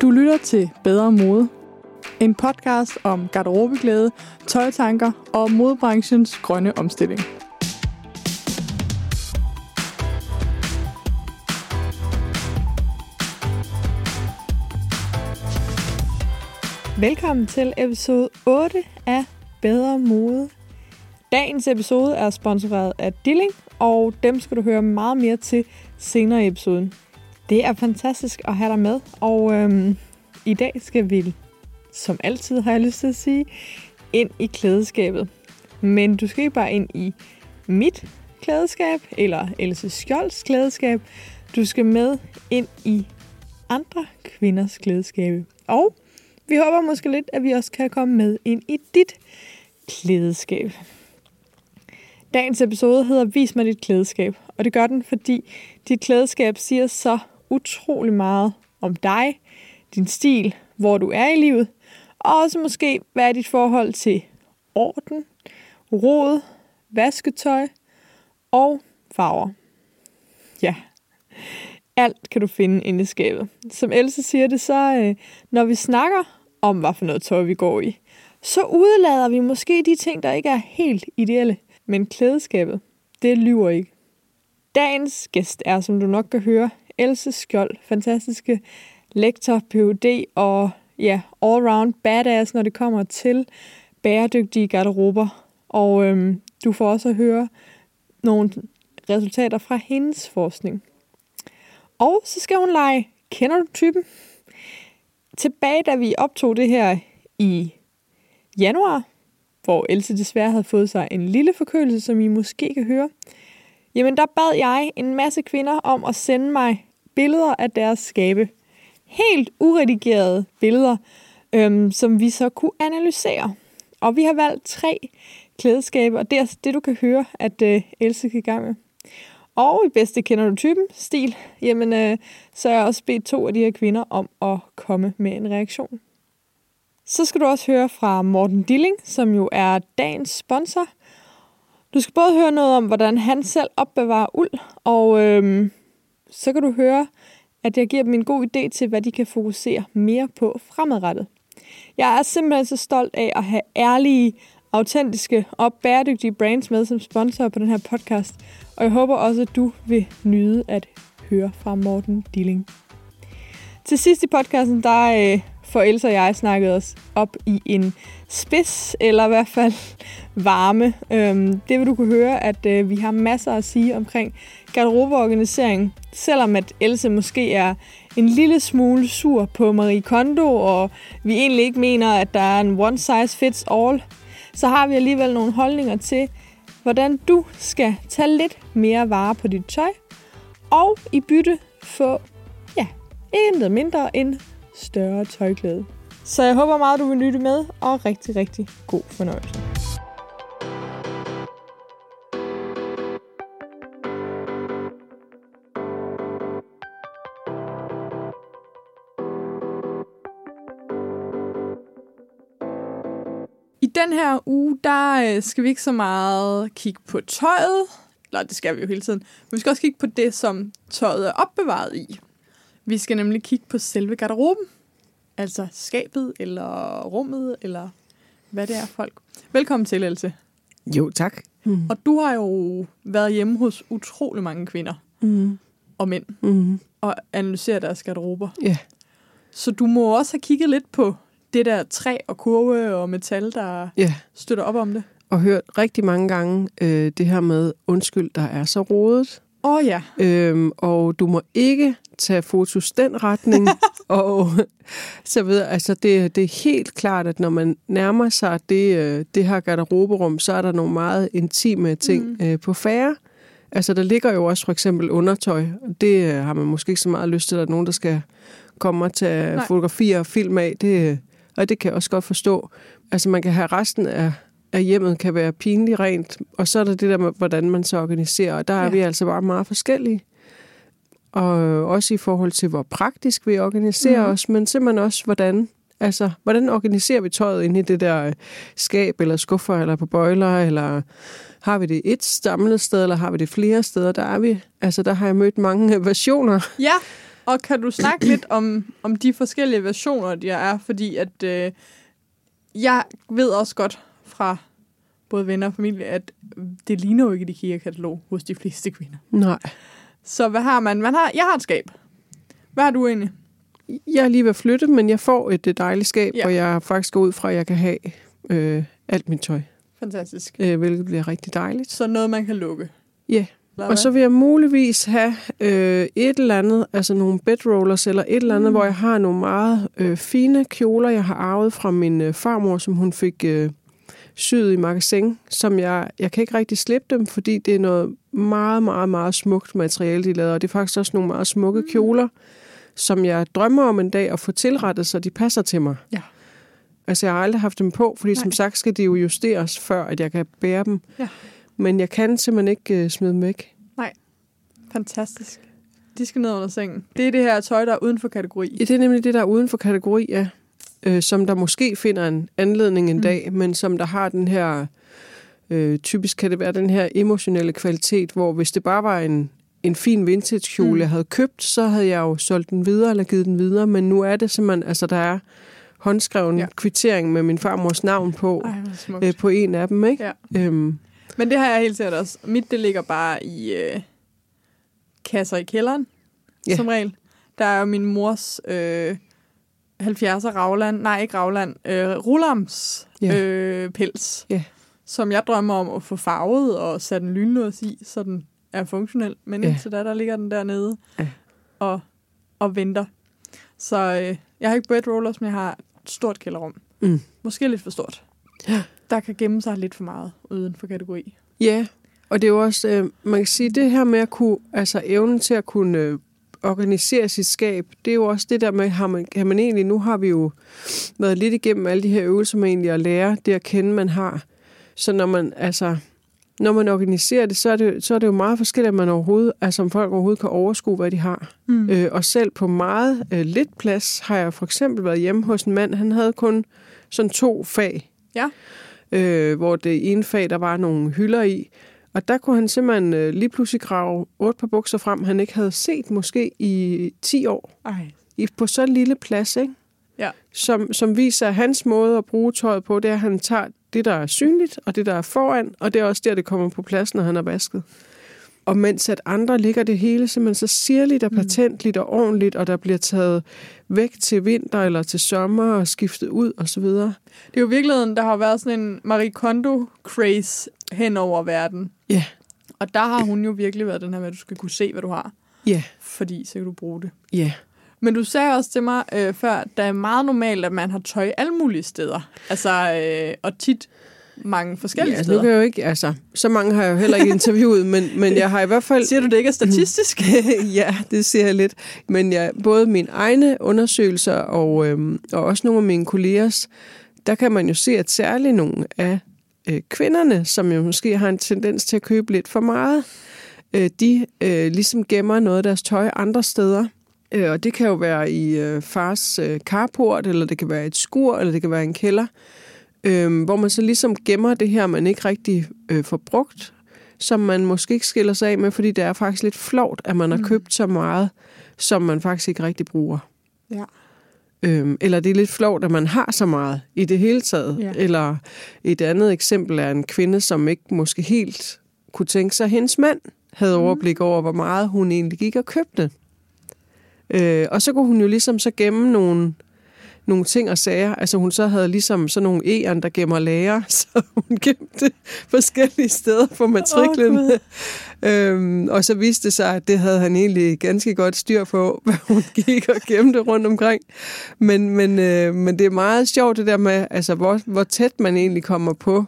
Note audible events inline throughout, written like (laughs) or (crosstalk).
Du lytter til Bedre Mode. En podcast om garderobeglæde, tøjtanker og modebranchens grønne omstilling. Velkommen til episode 8 af Bedre Mode. Dagens episode er sponsoreret af Dilling, og dem skal du høre meget mere til senere i episoden. Det er fantastisk at have dig med, og øhm, i dag skal vi, som altid har jeg lyst til at sige, ind i klædeskabet. Men du skal ikke bare ind i mit klædeskab, eller Else Skjolds klædeskab. Du skal med ind i andre kvinders klædeskabe. Og vi håber måske lidt, at vi også kan komme med ind i dit klædeskab. Dagens episode hedder Vis mig dit klædeskab, og det gør den, fordi dit klædeskab siger så utrolig meget om dig, din stil, hvor du er i livet, og også måske, hvad er dit forhold til orden, rod, vasketøj og farver. Ja, alt kan du finde inde i skabet. Som Else siger det, så øh, når vi snakker om, hvad for noget tøj vi går i, så udlader vi måske de ting, der ikke er helt ideelle. Men klædeskabet, det lyver ikke. Dagens gæst er, som du nok kan høre, Else Skjold, fantastiske lektor, Ph.D. og ja, all-round badass, når det kommer til bæredygtige garderober. Og øhm, du får også at høre nogle resultater fra hendes forskning. Og så skal hun lege, kender du typen? Tilbage da vi optog det her i januar, hvor Else desværre havde fået sig en lille forkølelse, som I måske kan høre, jamen der bad jeg en masse kvinder om at sende mig billeder af deres skabe. Helt uredigerede billeder, øhm, som vi så kunne analysere. Og vi har valgt tre klædeskabe, og det er altså det, du kan høre, at øh, Else kan i gang med. Og i bedste kender du typen, stil, jamen øh, så har jeg også bedt to af de her kvinder om at komme med en reaktion. Så skal du også høre fra Morten Dilling, som jo er dagens sponsor. Du skal både høre noget om, hvordan han selv opbevarer uld, og øh, så kan du høre, at jeg giver dem en god idé til, hvad de kan fokusere mere på fremadrettet. Jeg er simpelthen så stolt af at have ærlige, autentiske og bæredygtige brands med som sponsor på den her podcast, og jeg håber også, at du vil nyde at høre fra Morten Dilling. Til sidst i podcasten, der øh, for Elsa og jeg snakket os op i en spids, eller i hvert fald (laughs) varme. Øhm, det vil du kunne høre, at øh, vi har masser at sige omkring garderobeorganisering, selvom at Else måske er en lille smule sur på Marie Kondo, og vi egentlig ikke mener, at der er en one size fits all, så har vi alligevel nogle holdninger til, hvordan du skal tage lidt mere vare på dit tøj, og i bytte få, ja, intet mindre end større tøjklæde. Så jeg håber meget, du vil lytte med, og rigtig, rigtig god fornøjelse. I den her uge, der øh, skal vi ikke så meget kigge på tøjet, eller det skal vi jo hele tiden, men vi skal også kigge på det, som tøjet er opbevaret i. Vi skal nemlig kigge på selve garderoben, altså skabet, eller rummet, eller hvad det er folk. Velkommen til, Else. Jo, tak. Mm. Og du har jo været hjemme hos utrolig mange kvinder Mm. og mænd, Mm. og analyseret deres garderober. Ja. Så du må også have kigget lidt på det der træ og kurve og metal, der ja, støtter op om det. og hørt rigtig mange gange øh, det her med, undskyld, der er så rodet. Åh oh, ja. Øhm, og du må ikke tage fotos den retning. (laughs) og så videre. Altså, det, det er helt klart, at når man nærmer sig det, øh, det her garderoberum, så er der nogle meget intime ting mm. øh, på færre. Altså, der ligger jo også for eksempel undertøj. Det øh, har man måske ikke så meget lyst til, at der er nogen, der skal komme og tage Nej. fotografier og film af. Det, øh, og det kan jeg også godt forstå. Altså, man kan have resten af, af hjemmet kan være pinligt rent, og så er der det der med, hvordan man så organiserer, og der er Ja. vi altså bare meget forskellige. Og også i forhold til, hvor praktisk vi organiserer mm. os, men simpelthen også, hvordan, altså, hvordan organiserer vi tøjet inde i det der øh, skab, eller skuffer, eller på bøjler, eller har vi det et samlet sted, eller har vi det flere steder? Der er vi, altså der har jeg mødt mange øh, versioner. Ja, Og kan du snakke lidt om, om de forskellige versioner, der er? Fordi at øh, jeg ved også godt fra både venner og familie, at det ligner jo ikke et IKEA-katalog hos de fleste kvinder. Nej. Så hvad har man? man har, jeg har et skab. Hvad har du egentlig? Jeg er lige ved at flytte, men jeg får et øh, dejligt skab, Ja. hvor jeg faktisk går ud fra, at jeg kan have øh, alt mit tøj, Fantastisk. øh, hvilket bliver rigtig dejligt. Så noget, man kan lukke. Ja, Eller og så vil jeg muligvis have øh, et eller andet, altså nogle bedrollers eller et eller andet, mm. hvor jeg har nogle meget øh, fine kjoler, jeg har arvet fra min øh, farmor, som hun fik øh, syet i magasin, som jeg, jeg kan ikke rigtig slippe dem, fordi det er noget meget, meget, meget smukt materiale, de lavede, og det er faktisk også nogle meget smukke Mm. kjoler, som jeg drømmer om en dag at få tilrettet, så de passer til mig. Ja. Altså, jeg har aldrig haft dem på, fordi Nej. som sagt skal de jo justeres, før at jeg kan bære dem. Ja. Men jeg kan simpelthen ikke øh, smide dem væk. Fantastisk. De skal ned under sengen. Det er det her tøj, der er uden for kategori. Ja, det er nemlig det, der er uden for kategori, ja. Øh, som der måske finder en anledning en Mm. dag, men som der har den her, øh, typisk kan det være den her emotionelle kvalitet, hvor hvis det bare var en, en fin vintage kjole, Mm. jeg havde købt, så havde jeg jo solgt den videre eller givet den videre, men nu er det simpelthen, altså der er håndskreven Ja. kvittering med min farmors navn på, Ej, øh, på en af dem, ikke? Ja. Øhm, Men det har jeg helt sikkert også. Mit, det ligger bare i øh, kasser i kælderen, Ja. som regel. Der er jo min mors øh, 70'er Ravland, nej ikke Ravland, øh, Rullams Ja. øh, pels, Ja. som jeg drømmer om at få farvet og sat en lynlås i, så den er funktionel. Men Ja. indtil da, der ligger den dernede Ja. og, og venter. Så øh, jeg har ikke bread rollers, men jeg har et stort kælderrum. Mm. Måske lidt for stort. Ja. Der kan gemme sig lidt for meget uden for kategori. Ja, og det er jo også, øh, man kan sige, det her med at kunne, altså evnen til at kunne øh, organisere sit skab, det er jo også det der med, har man, kan man egentlig, nu har vi jo været lidt igennem alle de her øvelser med egentlig at lære det at kende, man har. Så når man, altså, når man organiserer det, så er det, så er det jo meget forskelligt, at man overhovedet, altså om folk overhovedet kan overskue, hvad de har. Mm. Øh, og selv på meget øh, lidt plads har jeg for eksempel været hjemme hos en mand, han havde kun sådan to fag. Ja. Øh, hvor det ene fag, der var nogle hylder i. Og der kunne han simpelthen øh, lige pludselig grave otte par bukser frem, han ikke havde set måske i 10 år. Ej, I, på så lille plads, ikke? Ja. Som, som viser, at hans måde at bruge tøjet på, det er, at han tager det, der er synligt, og det, der er foran, og det er også der, det kommer på plads, når han er vasket. Og mens at andre ligger det hele simpelthen så sirligt og Mm. patentligt og ordentligt, og der bliver taget væk til vinter eller til sommer og skiftet ud osv. Det er jo i virkeligheden, der har været sådan en Marie Kondo-craze hen over verden. Ja. Og der har hun jo virkelig været den her med, at du skal kunne se, hvad du har. Ja, Fordi så kan du bruge det. ja. Men du sagde også til mig øh, før, at det er meget normalt, at man har tøj alle mulige steder. Altså, øh, og tit mange forskellige ja altså, steder. nu kan jeg jo ikke, altså, så mange har jeg jo heller ikke interviewet, men, men jeg har i hvert fald... (laughs) Siger du, det ikke er statistisk? (laughs) ja, det siger jeg lidt. Men jeg, både mine egne undersøgelser og, øhm, og også nogle af mine kollegers, der kan man jo se, at særligt nogle af øh, kvinderne, som jo måske har en tendens til at købe lidt for meget, øh, de øh, ligesom gemmer noget af deres tøj andre steder. Øh, og det kan jo være i øh, fars øh, carport, eller det kan være et skur, eller det kan være en kælder, øh, hvor man så ligesom gemmer det her, man ikke rigtig øh, får brugt, som man måske ikke skiller sig af med, fordi det er faktisk lidt flovt, at man har Mm. købt så meget, som man faktisk ikke rigtig bruger. Ja. Øhm, eller det er lidt flovt, at man har så meget i det hele taget. Ja. Eller et andet eksempel er en kvinde, som ikke måske helt kunne tænke sig, at hendes mand havde Mm. overblik over, hvor meget hun egentlig gik og købte. Øh, og så kunne hun jo ligesom så gemme nogle, nogle ting og sager. Altså hun så havde ligesom sådan nogle E'er, der gemmer lager, (laughs) så hun gemte forskellige steder på matriklen. Gud. (laughs) øhm, og så viste det sig, at det havde han egentlig ganske godt styr på, (laughs) hvad hun gik og gemte rundt omkring. Men, men, øh, men det er meget sjovt det der med, altså, hvor, hvor tæt man egentlig kommer på,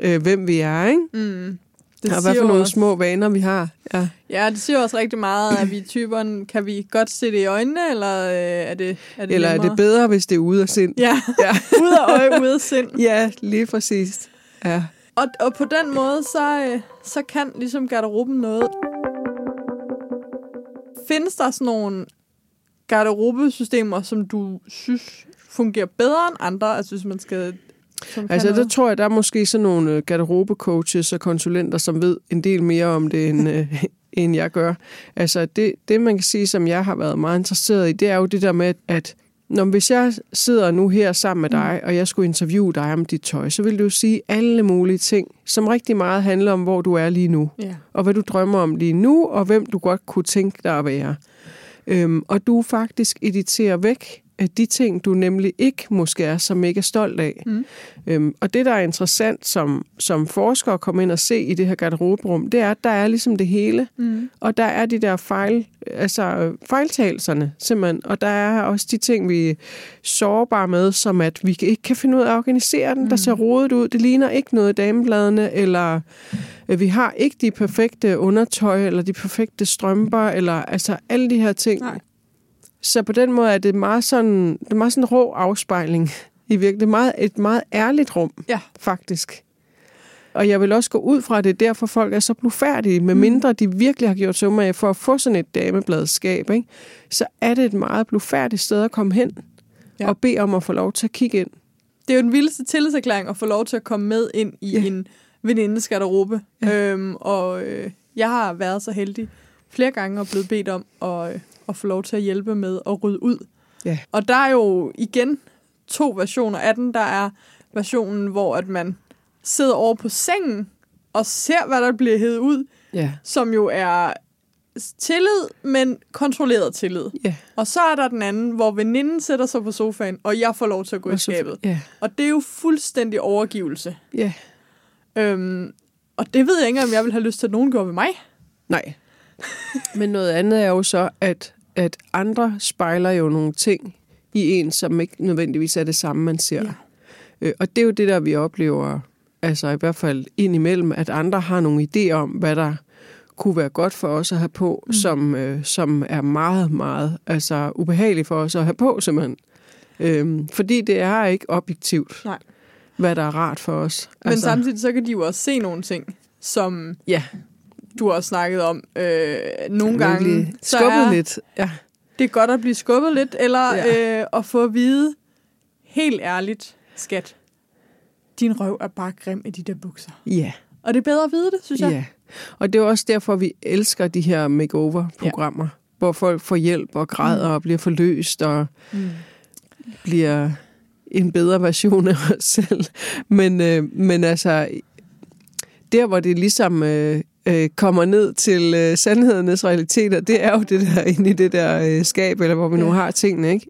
øh, hvem vi er, ikke? Mm. Det og hvad for nogle også- små vaner vi har. Ja. Ja, det siger også rigtig meget, at vi typerne, kan vi godt se det i øjnene, eller øh, er det, er det Eller er nemmere? det bedre, hvis det er ude af sind? Ja, Ja. (laughs) ude af øje, ude af sind. Ja, lige præcis. Ja. Og, og på den måde, så, øh, så kan ligesom garderoben noget. Findes der sådan nogle garderobesystemer, som du synes fungerer bedre end andre? Altså hvis man skal... Som Altså, der tror jeg, der er måske sådan nogle øh, garderobecoaches og konsulenter, som ved en del mere om det, end, øh, (laughs) end jeg gør. Altså det, det, man kan sige, som jeg har været meget interesseret i, det er jo det der med, at når, hvis jeg sidder nu her sammen med dig, mm. og jeg skulle interviewe dig om dit tøj, så vil du sige alle mulige ting, som rigtig meget handler om, hvor du er lige nu, Ja. og hvad du drømmer om lige nu, og hvem du godt kunne tænke dig at være. Øhm, og du faktisk editerer væk de ting, du nemlig ikke måske er så mega stolt af. Mm. Øhm, og det, der er interessant som, som forsker at komme ind og se i det her garderoberum, det er, at der er ligesom det hele. Mm. Og der er de der fejl, altså fejltagelserne simpelthen. Og der er også de ting, vi er sårbare med, som at vi ikke kan finde ud af at organisere den. Mm. Der ser rodet ud. Det ligner ikke noget i damebladene, eller øh, vi har ikke de perfekte undertøj, eller de perfekte strømper, eller altså alle de her ting. Nej. Så på den måde er det meget sådan, det er meget sådan en rå afspejling i virkeligheden. Det er meget, et meget ærligt rum, Ja. faktisk. Og jeg vil også gå ud fra, at det er derfor, folk er så blufærdige, med mindre de virkelig har gjort sig umage for at få sådan et damebladskab, ikke? så er det et meget blufærdigt sted at komme hen Ja. ja. og bede om at få lov til at kigge ind. Det er jo den vildeste tillidserklæring at få lov til at komme med ind i Ja. en venindes garderobe. Øhm, og øh, jeg har været så heldig flere gange og blevet bedt om at, øh, at få lov til at hjælpe med at rydde ud. Ja. Og der er jo igen to versioner af den. Der er versionen, hvor at man sidder over på sengen og ser, hvad der bliver hævet ud, Ja. som jo er tillid, men kontrolleret tillid. Ja. Og så er der den anden, hvor veninden sætter sig på sofaen, og jeg får lov til at gå i skabet. Ja. Og det er jo fuldstændig overgivelse. ja. Øhm, og det ved jeg ikke, om jeg vil have lyst til, at nogen gjorde ved mig. Nej. Men noget andet er jo så, at, at andre spejler jo nogle ting i en, som ikke nødvendigvis er det samme, man ser. Ja. Øh, og det er jo det, der vi oplever, altså i hvert fald indimellem, at andre har nogle idéer om, hvad der kunne være godt for os at have på, mm. som, øh, som er meget, meget altså, ubehageligt for os at have på, simpelthen. Øhm, fordi det er ikke objektivt, Nej. hvad der er rart for os. Men altså, samtidig så kan de jo også se nogle ting, som Ja, du har snakket om øh, nogle gange. Skubbet er lidt. Ja. det er godt at blive skubbet lidt, eller ja. øh, at få at vide helt ærligt, skat, din røv er bare grim i de der bukser. ja. Og det er bedre at vide det, synes jeg. Ja, og det er også derfor, vi elsker de her makeover-programmer, ja. hvor folk får hjælp og græder mm. og bliver forløst og Mm. bliver en bedre version af os selv. Men, øh, men altså, der hvor det ligesom øh, øh, kommer ned til øh, sandhedernes realiteter, det er jo det der inde i det der øh, skab, eller hvor vi ja. nu har tingene, ikke?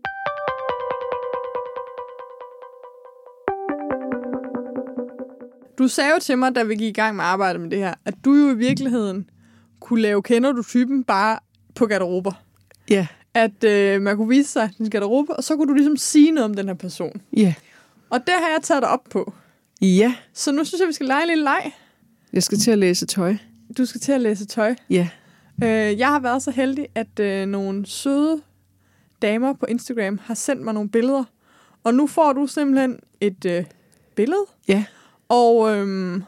Du sagde jo til mig, da vi gik i gang med arbejdet med det her, at du jo i virkeligheden kunne lave kender du typen bare på garderober. Ja, At øh, man kunne vise sig din garderobe, og så kunne du ligesom sige noget om den her person. ja. Og det har jeg taget dig op på. Ja, Så nu synes jeg, vi skal lege en lille leg. jeg skal til at læse tøj. Du skal til at læse tøj. Ja, Øh, jeg har været så heldig, at øh, nogle søde damer på Instagram har sendt mig nogle billeder. Og nu får du simpelthen et øh, billede. ja, Og øhm,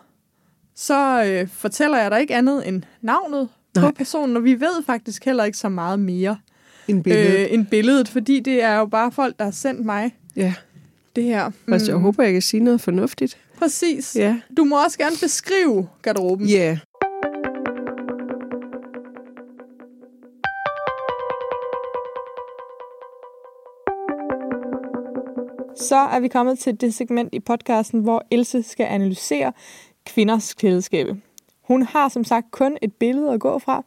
så øh, fortæller jeg dig ikke andet end navnet Nej. På personen. Og vi ved faktisk heller ikke så meget mere en billede. øh, end billedet. Fordi det er jo bare folk, der har sendt mig ja, det her. altså, jeg håber, jeg kan sige noget fornuftigt. Præcis. Ja, Du må også gerne beskrive garderoben. ja. Så er vi kommet til det segment i podcasten, hvor Else skal analysere kvinders klædeskabe. Hun har som sagt kun et billede at gå fra.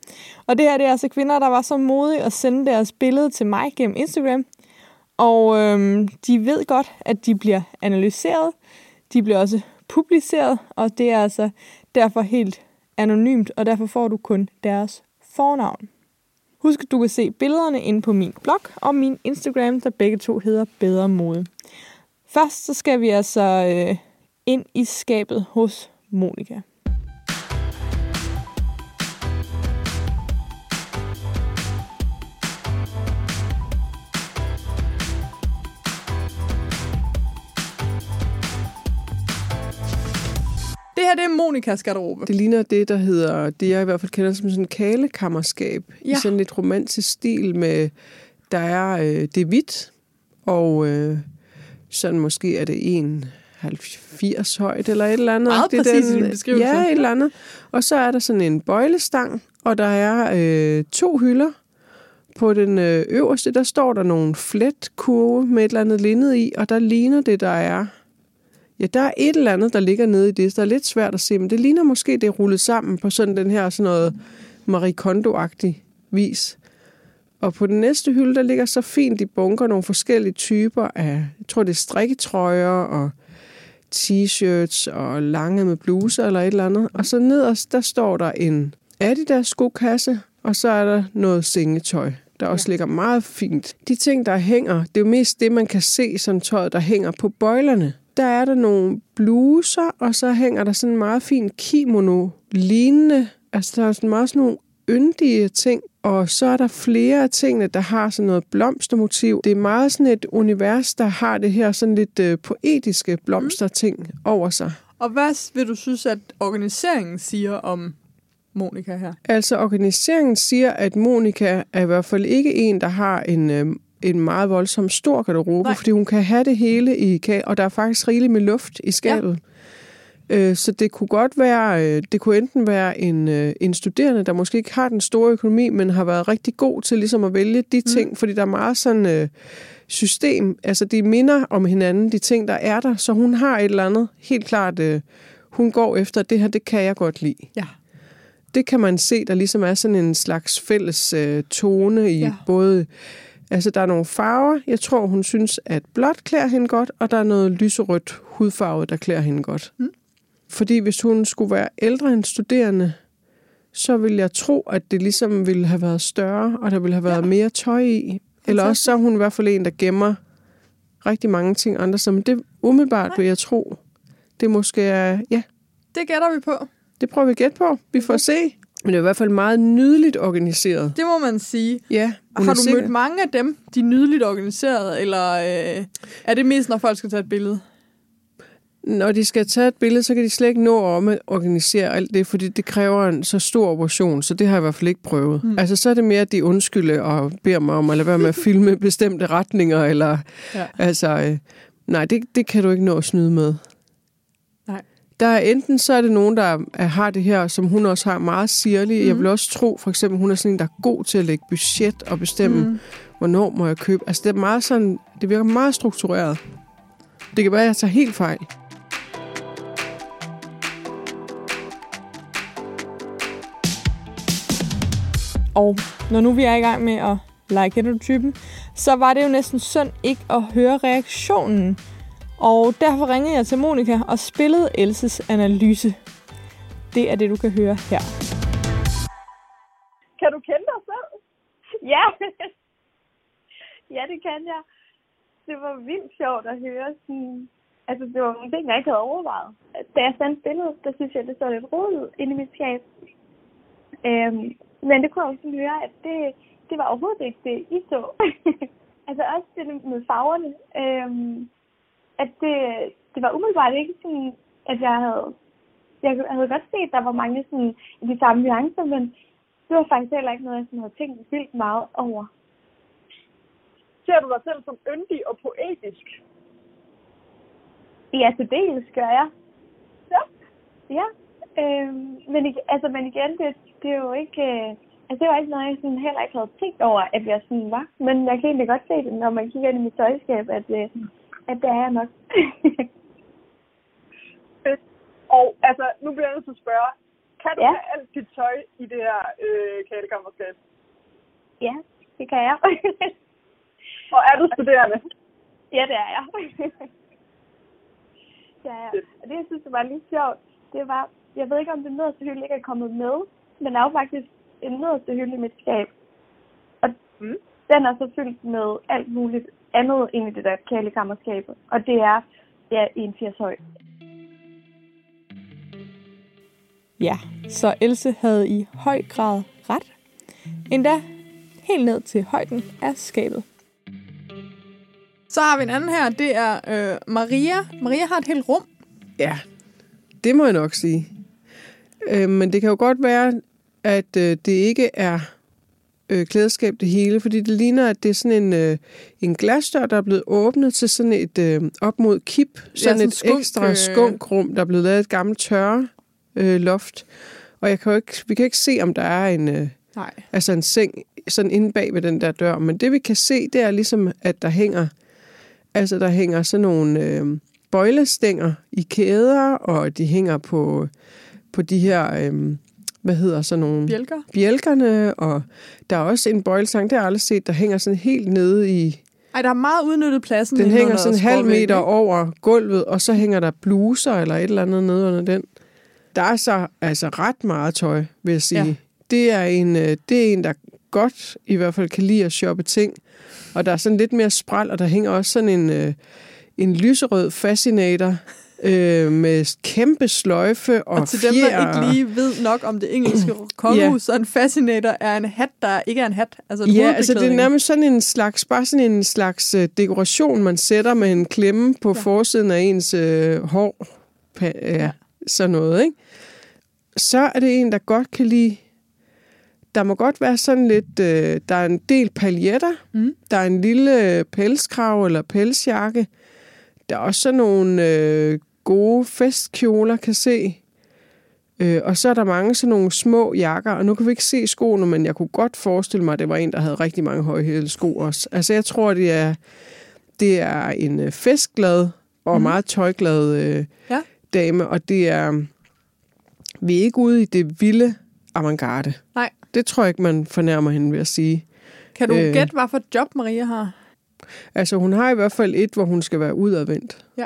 Og det her det er altså kvinder, der var så modige at sende deres billede til mig gennem Instagram. Og øhm, de ved godt, at de bliver analyseret. De bliver også publiceret, og det er altså derfor helt anonymt, og derfor får du kun deres fornavn. Husk, at du kan se billederne inde på min blog og min Instagram, der begge to hedder Bedre Mode. Først så skal vi altså øh, ind i skabet hos Monika. Her det er Monikas garderobe. Det ligner det, der hedder, det jeg i hvert fald kender som sådan en kalekammerskab. Ja. I sådan lidt romantisk stil med, der er, øh, det er hvidt, og øh, sådan måske er det en 80 højt eller et eller andet. Meget Det præcis i din beskrivelse. Ja, et eller andet. Og så er der sådan en bøjlestang, og der er øh, to hylder. På den øh, øverste, der står der nogle fletkurve med et eller andet linned i, og der ligner det, der er... Ja, der er et eller andet, der ligger nede i det, der er lidt svært at se, men det ligner måske, det er rullet sammen på sådan den her sådan noget Marie Kondo-agtig vis. Og på den næste hylde, der ligger så fint i bunker nogle forskellige typer af, jeg tror det er strikketrøjer og t-shirts og lange med bluser eller et eller andet. Og så nederst, der står der en Adidas skokasse, og så er der noget sengetøj, der også ja. ligger meget fint. De ting, der hænger, det er jo mest det, man kan se, sådan tøjet, der hænger på bøjlerne. Der er der nogle bluser, og så hænger der sådan en meget fin kimono-lignende, altså der er sådan meget sådan nogle yndige ting, og så er der flere af tingene, der har sådan noget blomstermotiv. Det er meget sådan et univers, der har det her sådan lidt øh, poetiske blomsterting mm. over sig. Og hvad vil du synes, at organiseringen siger om Monika her? Altså, organiseringen siger, at Monika er i hvert fald ikke en, der har en, øh, en meget voldsom stor garderobe, Nej. fordi hun kan have det hele i og der er faktisk rigeligt med luft i skabet. Ja. Øh, så det kunne godt være, øh, det kunne enten være en, øh, en studerende, der måske ikke har den store økonomi, men har været rigtig god til ligesom at vælge de mm. ting, mm. fordi der er meget sådan system, altså de minder om hinanden, de ting, der er der, så hun har et eller andet, helt klart, hun går efter, det her, det kan jeg godt lide. Ja. Det kan man se, der ligesom er sådan en slags fælles tone i ja. både Altså, der er nogle farver. Jeg tror, hun synes, at blåt klæder hende godt, og der er noget lyserødt hudfarve, der klæder hende godt. Mm. Fordi hvis hun skulle være ældre end studerende, så vil jeg tro, at det ligesom ville have været større, og der ville have været ja. mere tøj i. Eller også så er hun i hvert fald en, der gemmer rigtig mange ting andre. Så det umiddelbart Nej. vil jeg tro, det måske er, ja. Det gætter vi på. Det prøver vi at gætte på. Vi får se. Men det er i hvert fald meget nydeligt organiseret. Det må man sige. Ja. Har du sikker. mødt mange af dem, de er nydeligt organiseret, eller øh, er det mest, når folk skal tage et billede? når de skal tage et billede, så kan de slet ikke nå at organisere alt det, fordi det kræver en så stor operation, så det har jeg i hvert fald ikke prøvet. Mm. Altså, så er det mere, at de undskylde og beder mig om at lade være med at filme (laughs) bestemte retninger, eller ja. altså, øh, nej, det, det kan du ikke nå at snyde med. Der er enten så er det nogen, der er, har det her, som hun også har meget sirlig. Mm. Jeg vil også tro, for eksempel, hun er sådan en, der er god til at lægge budget og bestemme, mm. hvornår må jeg købe. Altså, det er meget sådan, det virker meget struktureret. Det kan være, at jeg tager helt fejl. Og når nu vi er i gang med at lege kender typen, så var det jo næsten synd ikke at høre reaktionen. Og derfor ringede jeg til Monika og spillede Elses analyse. Det er det, du kan høre her. Kan du kende dig selv? (laughs) Ja. ja, det kan jeg. Det var vildt sjovt at høre sådan... Altså, det var nogle ting, jeg ikke havde overvejet. Da jeg sendte billedet, der synes jeg, det så lidt rodet inde i mit skab. Øhm, men det kunne jeg også høre, at det, det var overhovedet ikke det, I så. (laughs) altså også det med farverne. Øhm, at det, det var umiddelbart ikke sådan, at jeg havde... Jeg havde godt set, at der var mange sådan, de samme nuancer, men det var faktisk heller ikke noget, jeg sådan havde tænkt vildt meget over. Ser du dig selv som yndig og poetisk? Ja, til dels gør jeg. Ja. Ja. Øhm, men, altså, men igen, det, det er jo ikke... Øh, altså, det var ikke noget, jeg sådan heller ikke havde tænkt over, at jeg sådan var. Men jeg kan egentlig godt se det, når man kigger ind i mit tøjskab, at, øh, at det er jeg nok. (laughs) Fedt. Og altså, nu bliver jeg nødt til at spørge, kan du ja. have alt dit tøj i det her øh, kælekammerskab? Ja, det kan jeg. (laughs) og er du studerende? Ja, det er jeg. ja, ja. Og det, jeg synes, det var lidt sjovt, det var, jeg ved ikke, om det nederste hylde ikke er kommet med, men der er jo faktisk en nederste hylde i mit skab. Og mm. Den er så fyldt med alt muligt andet ind i det der kælekammerskab. Og det er ja, 81 høj. Ja, så Else havde i høj grad ret. Endda helt ned til højden af skabet. Så har vi en anden her, det er øh, Maria. Maria har et helt rum. Ja, det må jeg nok sige. Øh, men det kan jo godt være, at øh, det ikke er øh, klædeskab det hele, fordi det ligner, at det er sådan en, øh, en glasdør, der er blevet åbnet til sådan et øh, op mod kip, sådan, ja, sådan et skunk, ekstra skunkrum, der er blevet lavet et gammelt tørre øh, loft. Og jeg kan jo ikke, vi kan ikke se, om der er en, øh, Nej. altså en seng sådan inde bag ved den der dør. Men det vi kan se, det er ligesom, at der hænger, altså der hænger sådan nogle øh, bøjlestænger i kæder, og de hænger på, på de her, øh, hvad hedder sådan nogle... Bjælker? Bjælkerne, og der er også en bøjlestang, det har jeg aldrig set, der hænger sådan helt nede i... Ej, der er meget udnyttet pladsen. Den hænger sådan en halv meter ikke? over gulvet, og så hænger der bluser eller et eller andet nede under den. Der er så altså ret meget tøj, vil jeg sige. Ja. Ja. Det, er en, øh, det er en, der godt i hvert fald kan lide at shoppe ting. Og der er sådan lidt mere spræl, og der hænger også sådan en, øh, en lyserød fascinator øh, med kæmpe sløjfe og, Og til dem, fjer. der ikke lige ved nok om det engelske (clears throat) kongehus, så en fascinator er en hat, der ikke er en hat. Altså Ja, altså det er nærmest sådan en slags, bare sådan en slags øh, dekoration, man sætter med en klemme på Ja. ja. forsiden af ens øh, hår. Pa, ja, Ja. ja, sådan noget, ikke? Så er det en, der godt kan lide... Der må godt være sådan lidt... Øh, der er en del paljetter. Mm. Der er en lille øh, pelskrav eller pelsjakke. Der er også sådan nogle øh, gode festkjoler, kan se. Øh, og så er der mange sådan nogle små jakker, og nu kan vi ikke se skoene, men jeg kunne godt forestille mig, at det var en, der havde rigtig mange højhælede sko også. Altså jeg tror, det er, det er en øh, festglad og mm. meget tøjglad øh, Ja. dame, og det er, vi er ikke ude i det vilde avantgarde. Nej. Det tror jeg ikke, man fornærmer hende ved at sige. Kan du Øh. gætte, hvad for job Maria har? Altså hun har i hvert fald et, hvor hun skal være udadvendt. Ja.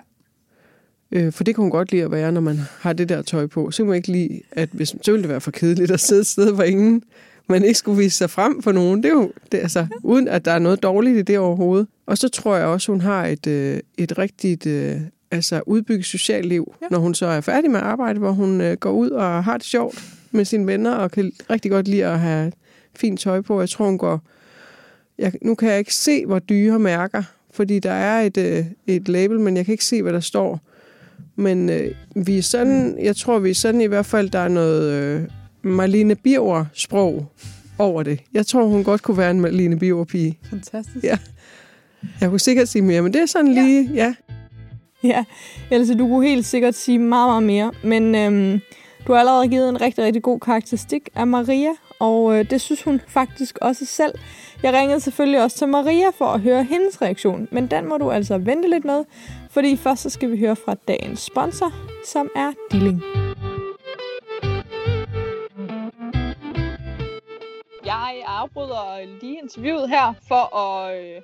Øh, for det kan hun godt lide at være, når man har det der tøj på. Så kan man ikke lide, at hvis, så ville det være for kedeligt at sidde et sted, hvor ingen man ikke skulle vise sig frem for nogen. Det er jo, det, altså, uden at der er noget dårligt i det overhovedet. Og så tror jeg også, hun har et, øh, et rigtigt øh, altså udbygget socialt liv, ja. når hun så er færdig med arbejde, hvor hun øh, går ud og har det sjovt med sine venner, og kan rigtig godt lide at have fint tøj på. Jeg tror, hun går... Jeg, nu kan jeg ikke se, hvor dyre mærker, fordi der er et, øh, et label, men jeg kan ikke se, hvad der står. Men øh, vi er sådan, jeg tror, vi er sådan i hvert fald, der er noget øh, Marlene Birger-sprog over det. Jeg tror, hun godt kunne være en Marlene Birger-pige. Fantastisk. Ja. Jeg kunne sikkert sige mere, men det er sådan Ja. lige, ja. Ja, Else, du kunne helt sikkert sige meget, meget mere, men øhm, du har allerede givet en rigtig, rigtig god karakteristik af Maria, og øh, det synes hun faktisk også selv. Jeg ringede selvfølgelig også til Maria for at høre hendes reaktion, men den må du altså vente lidt med, fordi først så skal vi høre fra dagens sponsor, som er Dilling. Jeg afbryder lige interviewet her for at øh,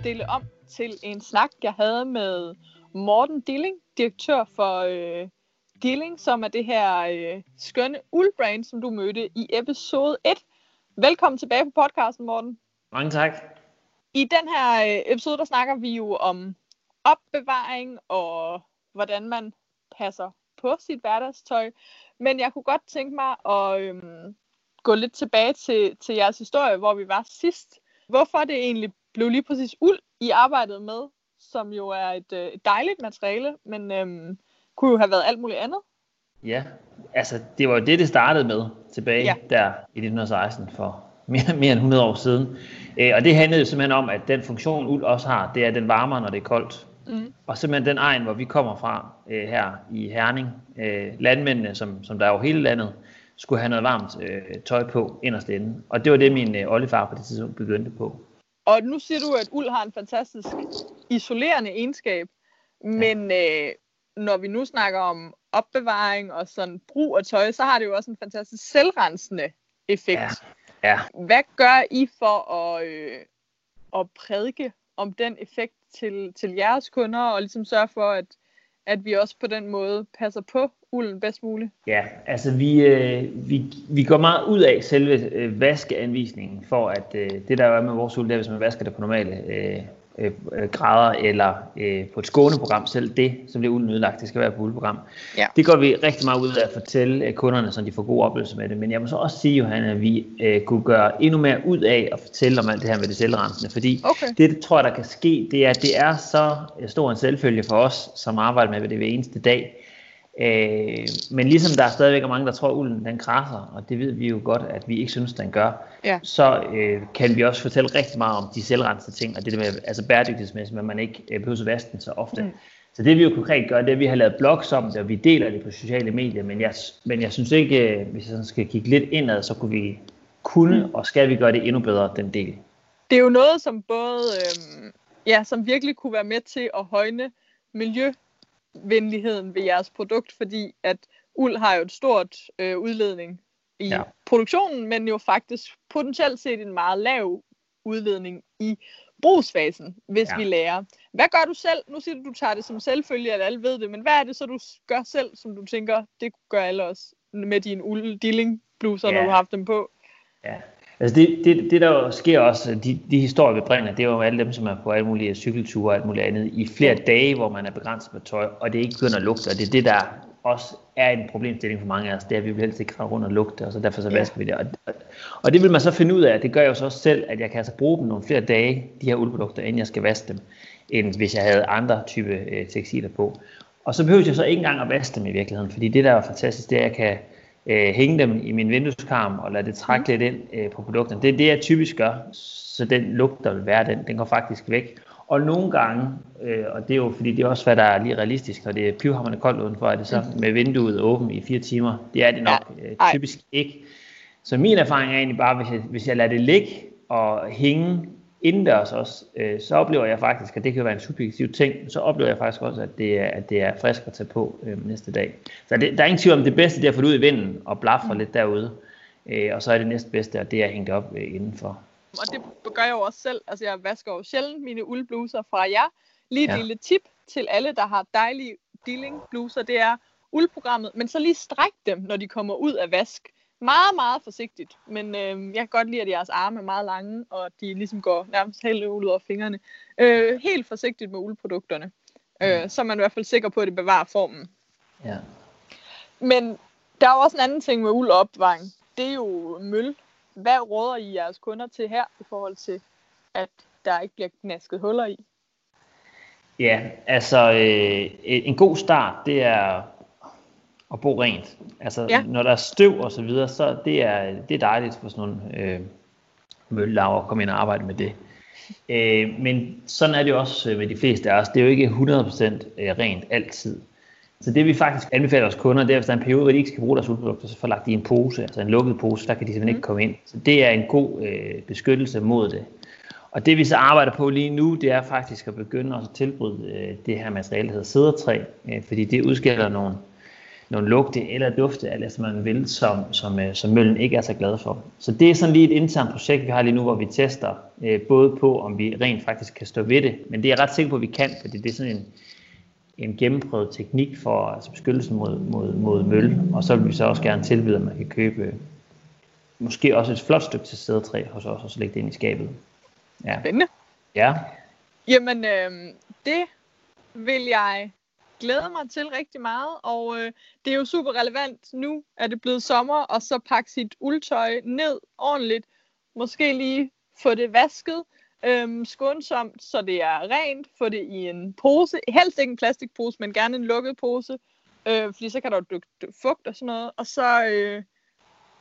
stille om til en snak, jeg havde med Morten Dilling, direktør for øh, Dilling, som er det her øh, skønne uldbrand, som du mødte i episode 1. Velkommen tilbage på podcasten, Morten. Mange tak. I den her øh, episode, der snakker vi jo om opbevaring og hvordan man passer på sit hverdagstøj. Men jeg kunne godt tænke mig at øhm, gå lidt tilbage til, til jeres historie, hvor vi var sidst. Hvorfor det egentlig blev lige præcis uld, I arbejdede med, som jo er et, øh, et dejligt materiale, men øhm, kunne jo have været alt muligt andet. Ja, altså det var jo det, det startede med tilbage Ja. ja. der i 1916 for mere, mere end 100 år siden. Øh, og det handlede jo simpelthen om, at den funktion uld også har, det er, at den varmer, når det er koldt. Mm. Og simpelthen den egen, hvor vi kommer fra øh, her i Herning, øh, landmændene, som, som der er over hele landet, skulle have noget varmt øh, tøj på inderst inde. Og det var det, min øh, oldefar på det tidspunkt begyndte på. Og nu siger du, at uld har en fantastisk isolerende egenskab, men øh, når vi nu snakker om opbevaring og sådan brug af tøj, så har det jo også en fantastisk selvrensende effekt. Ja. Ja, Hvad gør I for at, øh, at prædike om den effekt til, til jeres kunder, og ligesom sørge for, at, at vi også på den måde passer på ulden bedst muligt? Ja, altså vi, øh, vi, vi går meget ud af selve øh, vaskeanvisningen, for at øh, det der er med vores uld, det er, hvis man vasker det på normale øh, øh, øh, grader, eller øh, på et skåneprogram, selv det, så bliver ulden ødelagt, det skal være på uldprogram. Ja. Det går vi rigtig meget ud af at fortælle øh, kunderne, så de får god oplevelse med det. Men jeg må så også sige, Johanna, at vi øh, kunne gøre endnu mere ud af at fortælle om alt det her med det selvrensende, fordi Okay. det, det tror jeg, der kan ske, det er, at det er så stor en selvfølge for os, som arbejder med det hver eneste dag, Øh, men ligesom der er stadigvæk er mange, der tror, at ulden den krasser, og det ved vi jo godt, at vi ikke synes, den gør, Ja. så øh, kan vi også fortælle rigtig meget om de selvrensende ting, og det der med altså bæredygtighedsmæssigt, at man ikke øh, behøver at vaske den så ofte. Mm. Så det vi jo konkret gør, det er, at vi har lavet blogs om det, og vi deler det på sociale medier, men jeg, men jeg synes ikke, øh, hvis jeg skal kigge lidt indad, så kunne vi kunne, og skal vi gøre det endnu bedre, den del. Det er jo noget, som både, øh, ja, som virkelig kunne være med til at højne miljøvenligheden ved jeres produkt, fordi at uld har jo et stort øh, udledning i ja. produktionen, men jo faktisk potentielt set en meget lav udledning i brugsfasen, hvis ja. vi lærer. Hvad gør du selv? Nu siger du, du tager det som selvfølge, at alle ved det, men hvad er det så, du gør selv, som du tænker, det gør alle også med dine uld bluser, ja. når du har haft dem på? Ja, altså det, det, det der jo sker også, de, de historier, vi bringer, det er jo alle dem, som er på alle mulige cykelture og alt muligt andet, i flere dage, hvor man er begrænset med tøj, og det ikke begynder at lugte, og det er det, der også er en problemstilling for mange af os, det er, at vi vil helst ikke rundt og lugte, og så derfor så vasker ja. vi det. Og, og, og det vil man så finde ud af, det gør jeg jo så også selv, at jeg kan altså bruge dem nogle flere dage, de her uldprodukter, inden jeg skal vaske dem, end hvis jeg havde andre type øh, tekstiler på. Og så behøver jeg så ikke engang at vaske dem i virkeligheden, fordi det der er fantastisk, det er, at jeg kan øh, hænge dem i min vindueskarm og lade det trække mm. lidt ind øh, på produkterne. Det er det, jeg typisk gør, så den lugt, der vil være, den, den går faktisk væk. Og nogle gange, øh, og det er jo fordi, det er også hvad der er lige realistisk, når det er pivhammerende koldt udenfor, er det så mm. med vinduet åbent i fire timer. Det er det nok øh, typisk ikke. Så min erfaring er egentlig bare, hvis jeg, hvis jeg lader det ligge og hænge indendørs også, øh, så oplever jeg faktisk, at det kan være en subjektiv ting, så oplever jeg faktisk også, at det er, at det er frisk at tage på øh, næste dag. Så det, der er ingen tvivl om, det bedste det er at få det ud i vinden og blafre mm. lidt derude. Øh, og så er det næste bedste, at det er at hænge det op øh, indenfor. Og det gør jeg jo også selv. Altså jeg vasker jo sjældent mine uldbluser fra jer. Lige et ja. lille tip til alle, der har dejlige dealing bluser, det er uldprogrammet, men så lige stræk dem, når de kommer ud af vask meget, meget forsigtigt. Men øh, jeg kan godt lide, at jeres arme er meget lange, og de ligesom går nærmest helt ud over fingrene. Øh, helt forsigtigt med uldprodukterne. Øh, så er man i hvert fald sikker på, at det bevarer formen. Ja. Men der er jo også en anden ting med uld og opbevaring. Det er jo møl. Hvad råder I jeres kunder til her, i forhold til, at der ikke bliver gnasket huller i? Ja, altså øh, en god start, det er at bo rent. Altså, ja. når der er støv og så videre, så det er, det er dejligt for sådan nogle øh, møllelaver at komme ind og arbejde med det. Øh, men sådan er det også med de fleste af os. Det er jo ikke 100% øh, rent altid. Så det vi faktisk anbefaler vores kunder, det er, hvis der er en periode, hvor de ikke skal bruge deres udprodukter, så får lagt i en pose, altså en lukket pose, der kan de simpelthen mm. ikke komme ind. Så det er en god øh, beskyttelse mod det. Og det vi så arbejder på lige nu, det er faktisk at begynde at tilbryde øh, det her materiale, der hedder sædertræ, øh, fordi det udskiller nogle nogle lugte eller dufte, eller som man vil, som, som, øh, som møllen ikke er så glad for. Så det er sådan lige et internt projekt, vi har lige nu, hvor vi tester øh, både på, om vi rent faktisk kan stå ved det, men det er jeg ret sikker på, at vi kan, fordi det er sådan en, en gennemprøvet teknik for altså beskyttelsen mod, mod, mod møl, og så vil vi så også gerne tilbyde, at man kan købe øh, måske også et flot stykke til sædetræ hos os, og så lægge det ind i skabet. Ja. Spændende. Ja. Jamen, øh, det vil jeg glæder mig til rigtig meget, og øh, det er jo super relevant. Nu er det blevet sommer, og så pakke sit uldtøj ned ordentligt. Måske lige få det vasket øhm, skånsomt, så det er rent. Få det i en pose. Helst ikke en plastikpose, men gerne en lukket pose. Øh, fordi så kan der jo dykke fugt og sådan noget. Og så øh,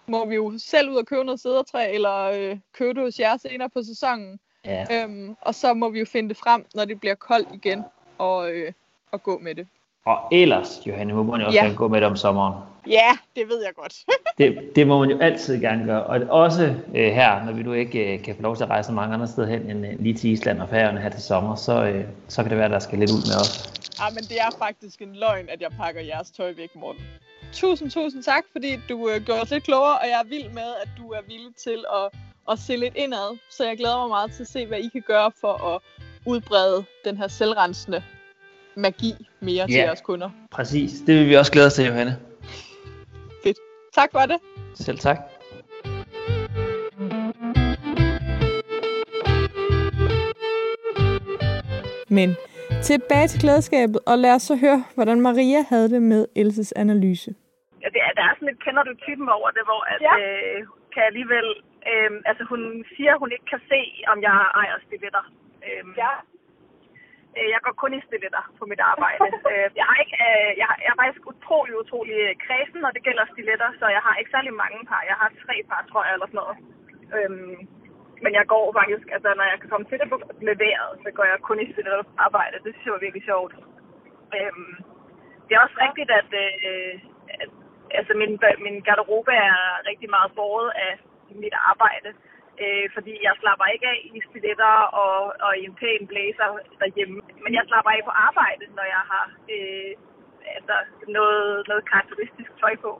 må vi jo selv ud og købe noget sædertræ, eller øh, købe det hos jer senere på sæsonen. Ja. Øhm, og så må vi jo finde det frem, når det bliver koldt igen. Og øh, at gå med det. Og ellers, Johanne, må man jo også ja. gerne gå med det om sommeren. Ja, det ved jeg godt. (laughs) det, det må man jo altid gerne gøre. Og også øh, her, når vi nu ikke øh, kan få lov til at rejse mange andre steder hen end øh, lige til Island og Færøerne her til sommer, så, øh, så kan det være, at der skal lidt ud med os. Ja, men det er faktisk en løgn, at jeg pakker jeres tøj væk, Morten. Tusind, tusind tak, fordi du øh, gjorde os lidt klogere, og jeg er vild med, at du er villig til at, at se lidt indad. Så jeg glæder mig meget til at se, hvad I kan gøre for at udbrede den her selvrensende magi mere ja, til jeres kunder. præcis. Det vil vi også glæde os til, Johanne. Fedt. Tak for det. Selv tak. Men tilbage til glædeskabet, og lad os så høre, hvordan Maria havde det med Elses analyse. Ja, det er, der er sådan lidt, kender du typen over det, hvor at, ja. øh, kan alligevel, øh, altså hun siger, at hun ikke kan se, om jeg ejer stiletter. Øh, ja. Øh, jeg går kun i stiletter på mit arbejde. (laughs) Øh, jeg, har ikke, øh, jeg, jeg er faktisk utrolig, utrolig kredsen, når det gælder stiletter, så jeg har ikke særlig mange par. Jeg har tre par, tror jeg, eller sådan noget. Øhm, men jeg går faktisk, altså når jeg kan komme til det leveret, så går jeg kun i stiletter på arbejde. Det synes jeg var virkelig sjovt. Øhm, det er også rigtigt, at, øh, at altså min, min garderobe er rigtig meget båret af mit arbejde. Øh, fordi jeg slapper ikke af i stiletter og, og i en pæn blæser derhjemme. Men jeg slapper af på arbejde, når jeg har øh, altså noget, noget karakteristisk tøj på.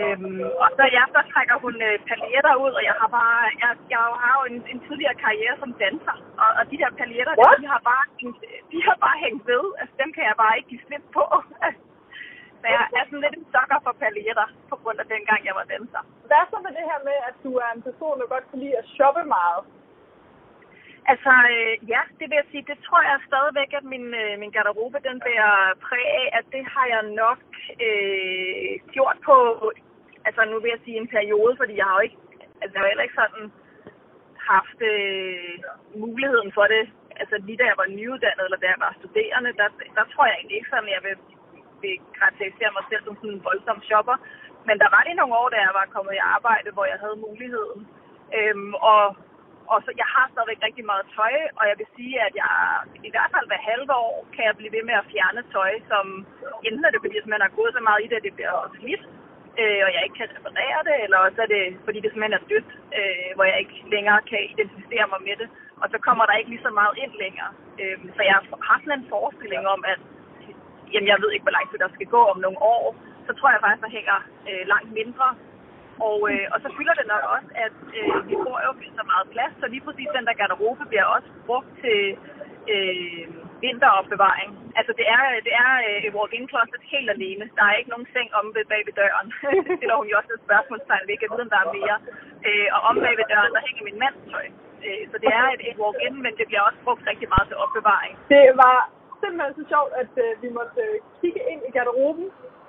Øhm, og så, ja, så trækker hun øh, paljetter ud, og jeg har bare, jeg, jeg har jo en, en tidligere karriere som danser, og, og de der paljetter, der, de har bare, de har bare hængt ved. Altså, dem kan jeg bare ikke give slip på. (laughs) så jeg er sådan lidt en sokker for paljetter, på grund af den gang, jeg var danser. Hvad så med det her med, at du er en person, der godt kan lide at shoppe meget? Altså, øh, ja, det vil jeg sige, det tror jeg stadigvæk, at min, øh, min garderobe, den bærer præg af, at det har jeg nok øh, gjort på, altså nu vil jeg sige en periode, fordi jeg har jo ikke, altså jeg har heller ikke sådan haft øh, muligheden for det, altså lige da jeg var nyuddannet, eller da jeg var studerende, der, der tror jeg egentlig ikke sådan, at jeg vil, vil karakterisere mig selv som sådan en voldsom shopper. Men der var det nogle år, da jeg var kommet i arbejde, hvor jeg havde muligheden. Øhm, og og så jeg har stadigvæk rigtig meget tøj, og jeg vil sige, at jeg i hvert fald hver halve år kan jeg blive ved med at fjerne tøj, som enten er det fordi, at man har gået så meget i det, at det bliver slidt, øh, og jeg ikke kan reparere det, eller også er det fordi, det simpelthen er dødt, øh, hvor jeg ikke længere kan identificere mig med det, og så kommer der ikke lige så meget ind længere. Øh, så jeg har sådan en forestilling om, at jamen, jeg ved ikke, hvor lang tid der skal gå om nogle år, så tror jeg faktisk, der hænger øh, langt mindre og, øh, og så fylder det nok også, at øh, vi får jo så meget plads, så lige præcis den der garderobe bliver også brugt til øh, vinteropbevaring. Altså det er, det er øh, et walk-in closet helt alene. Der er ikke nogen seng om ved bag ved døren. (laughs) det stiller hun jo også et spørgsmålstegn ved. Jeg ved, om der er mere. Øh, og om bag ved døren, der hænger min mands tøj. Øh, så det er et, et walk-in, men det bliver også brugt rigtig meget til opbevaring. Det var simpelthen så sjovt, at øh, vi måtte øh, kigge ind i garderoben.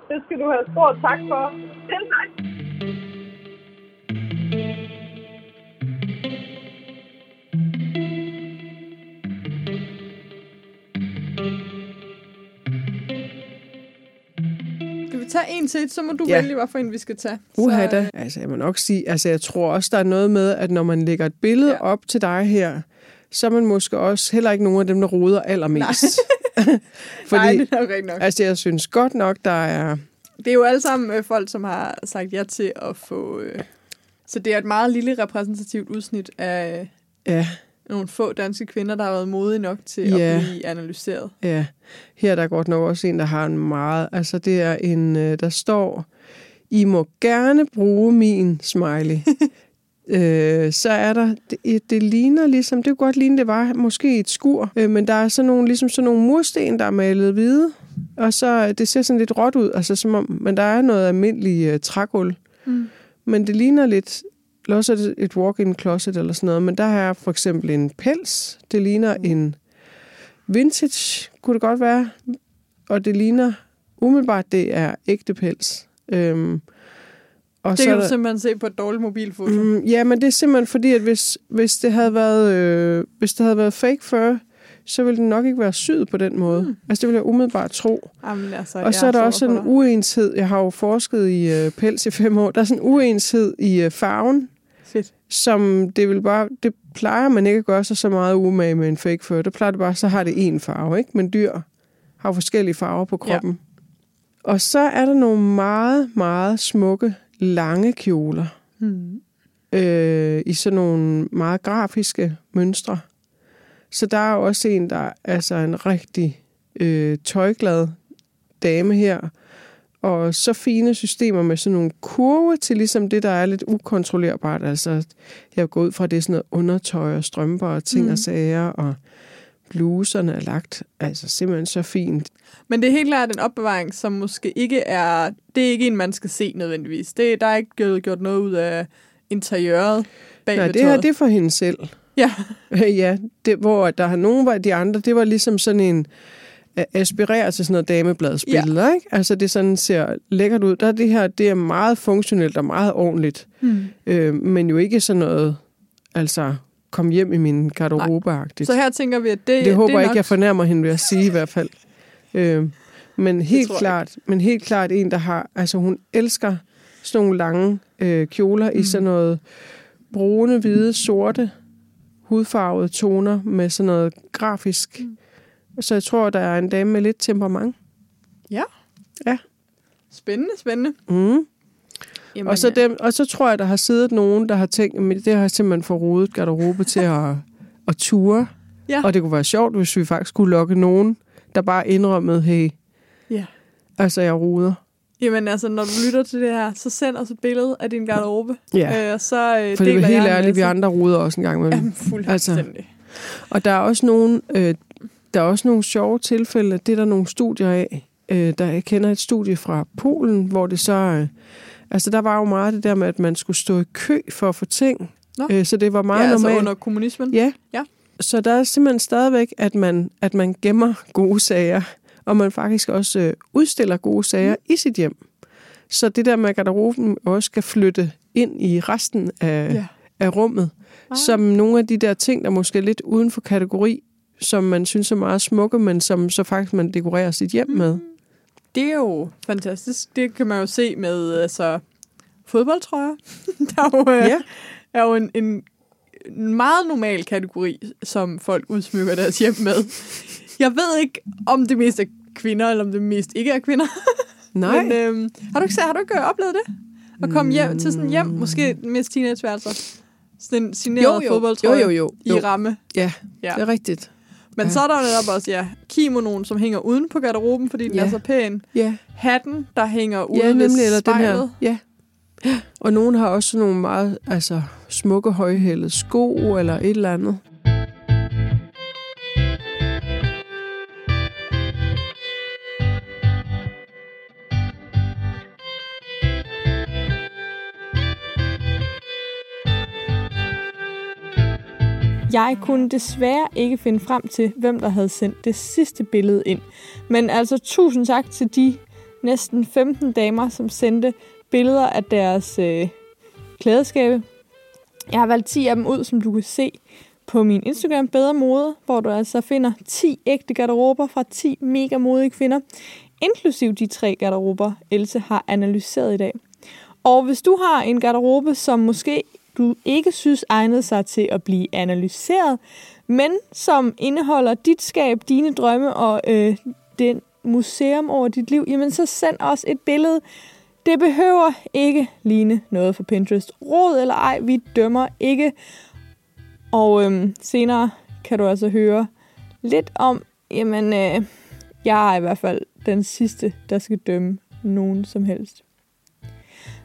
Det skal du have stor tak for. Selv tak. Tage en til, så må du Ja. vælge, hvad for en vi skal tage. Uha da. Altså, jeg må nok sige, altså, jeg tror også, der er noget med, at når man lægger et billede ja. Op til dig her, så er man måske også heller ikke nogen af dem, der roder allermest. (laughs) (laughs) Fordi, Nej, det er nok rigtigt nok. altså, jeg synes godt nok, der er... Det er jo alle sammen øh, folk, som har sagt ja til at få... Øh, så det er et meget lille repræsentativt udsnit af Ja, nogle få danske kvinder, der har været modige nok til Ja. at blive analyseret. ja. Her er der godt nok også en, der har en meget... Altså, det er en, øh, der står... I må gerne bruge min smiley. (laughs) øh, så er der, det, det ligner ligesom, det kunne godt ligne, det var måske et skur, øh, men der er sådan nogle, ligesom sådan nogle mursten, der er malet hvide, og så det ser sådan lidt råt ud, altså som om, men der er noget almindelig øh, trægulv. Mm. Men det ligner lidt, også det et walk-in closet eller sådan noget, men der er for eksempel en pels, det ligner en vintage, kunne det godt være, og det ligner umiddelbart, det er ægte pels. Øhm, og Det så kan du der- simpelthen se på et dårligt mobilfoto. Mm. Ja, men det er simpelthen fordi, at hvis, hvis, det havde været, øh, hvis det havde været fake fur, så ville den nok ikke være syet på den måde. Mm. Altså, det ville jeg umiddelbart tro. Jamen, altså, Og så er der også sådan en uenshed. Jeg har jo forsket i øh, pels i fem år. Der er sådan en uenshed i øh, farven, Fedt. som det vil bare, det plejer man ikke at gøre sig så meget umage med en fake fur. Det plejer det bare, så har det en farve, ikke? Men dyr har forskellige farver på kroppen. Ja. Og så er der nogle meget, meget smukke, lange kjoler Mm. øh, i sådan nogle meget grafiske mønstre. Så der er også en, der er altså en rigtig øh, tøjglad dame her. Og så fine systemer med sådan nogle kurve til ligesom det, der er lidt ukontrollerbart. Altså, jeg går ud fra, det er sådan noget undertøj og strømper og ting mm. og sager, og bluserne er lagt altså simpelthen så fint. Men det er helt klart en opbevaring, som måske ikke er... Det er ikke en, man skal se nødvendigvis. Det, der er ikke gjort, gjort noget ud af interiøret bag ved det her det er for hende selv. Ja, (laughs) ja, det, hvor der har nogen af de andre, det var ligesom sådan en aspirerer til sådan noget damebladsbilleder, ja. ikke? Altså det sådan ser lækkert ud. Der er det her, det er meget funktionelt og meget ordentligt, hmm. øh, men jo ikke sådan noget, altså kom hjem i min garderobe så her tænker vi, at det, det håber det jeg ikke, nok... jeg fornærmer hende ved at sige i hvert fald. (laughs) Øh, men helt klart, men helt klart en, der har, altså hun elsker sådan nogle lange øh, kjoler mm. i sådan noget brune, hvide, sorte, hudfarvede toner med sådan noget grafisk. Mm. Så jeg tror, der er en dame med lidt temperament. Ja. Ja. Spændende, spændende. Mm. Jamen, Og, så dem, og så tror jeg, der har siddet nogen, der har tænkt, at det har simpelthen forrodet garderobe til at, (laughs) at ture. Ja. Og det kunne være sjovt, hvis vi faktisk kunne lokke nogen, der bare indrømmede, hey, Ja. altså jeg ruder. Jamen altså, når du lytter til det her, så send os et billede af din garderobe. Ja. Øh, og så øh, For det er helt jeg ærligt, vi andre ruder også en gang imellem. Jamen, fuldstændig. Og der er også nogle, øh, der er også nogle sjove tilfælde. Det er der nogle studier af. Øh, der jeg kender et studie fra Polen, hvor det så... Øh, altså, der var jo meget det der med, at man skulle stå i kø for at få ting. Nå. Øh, så det var meget ja, altså normalt. under kommunismen. Ja. Ja. Så der er simpelthen stadigvæk, at man, at man gemmer gode sager, og man faktisk også øh, udstiller gode sager mm. i sit hjem. Så det der med, at garderoben også skal flytte ind i resten af, Ja. af rummet, Ah. som nogle af de der ting, der måske er lidt uden for kategori, som man synes er meget smukke, men som så faktisk man dekorerer sit hjem Mm. med. Det er jo fantastisk. Det kan man jo se med altså, fodboldtrøjer. (laughs) der er jo, øh, Ja. er jo en, en, meget normal kategori, som folk udsmykker deres hjem med. Jeg ved ikke, om det mest er kvinder, eller om det mest ikke er kvinder. (laughs) Nej, Men øhm, har du ikke, har du ikke øh, oplevet det? At komme hjem til sådan hjem, måske med teenageværelser. Sådan en signeret fodboldtrøje jo, jo, jo, i jo. ramme. Ja, Ja. det er rigtigt. Men Ja. så er der netop også, ja, kimonoen, som hænger uden på garderoben, fordi den Ja. er så pæn. Ja, Hatten, der hænger ude ja ved nemlig, eller den her. Ja. Og nogen har også nogle meget altså, smukke højhældede sko, eller et eller andet. Jeg kunne desværre ikke finde frem til, hvem der havde sendt det sidste billede ind. Men altså tusind tak til de næsten 15 damer, som sendte billeder af deres øh, klædeskabe. Jeg har valgt 10 af dem ud, som du kan se på min Instagram Bedre Mode, hvor du altså finder 10 ægte garderober fra 10 mega modige kvinder, inklusiv de tre garderober, Else har analyseret i dag. Og hvis du har en garderobe, som måske du ikke synes egnede sig til at blive analyseret, men som indeholder dit skab, dine drømme og øh, den museum over dit liv, jamen så send os et billede. Det behøver ikke ligne noget for Pinterest. Råd eller ej, vi dømmer ikke. Og øhm, senere kan du altså høre lidt om, jamen, øh, jeg er i hvert fald den sidste, der skal dømme nogen som helst.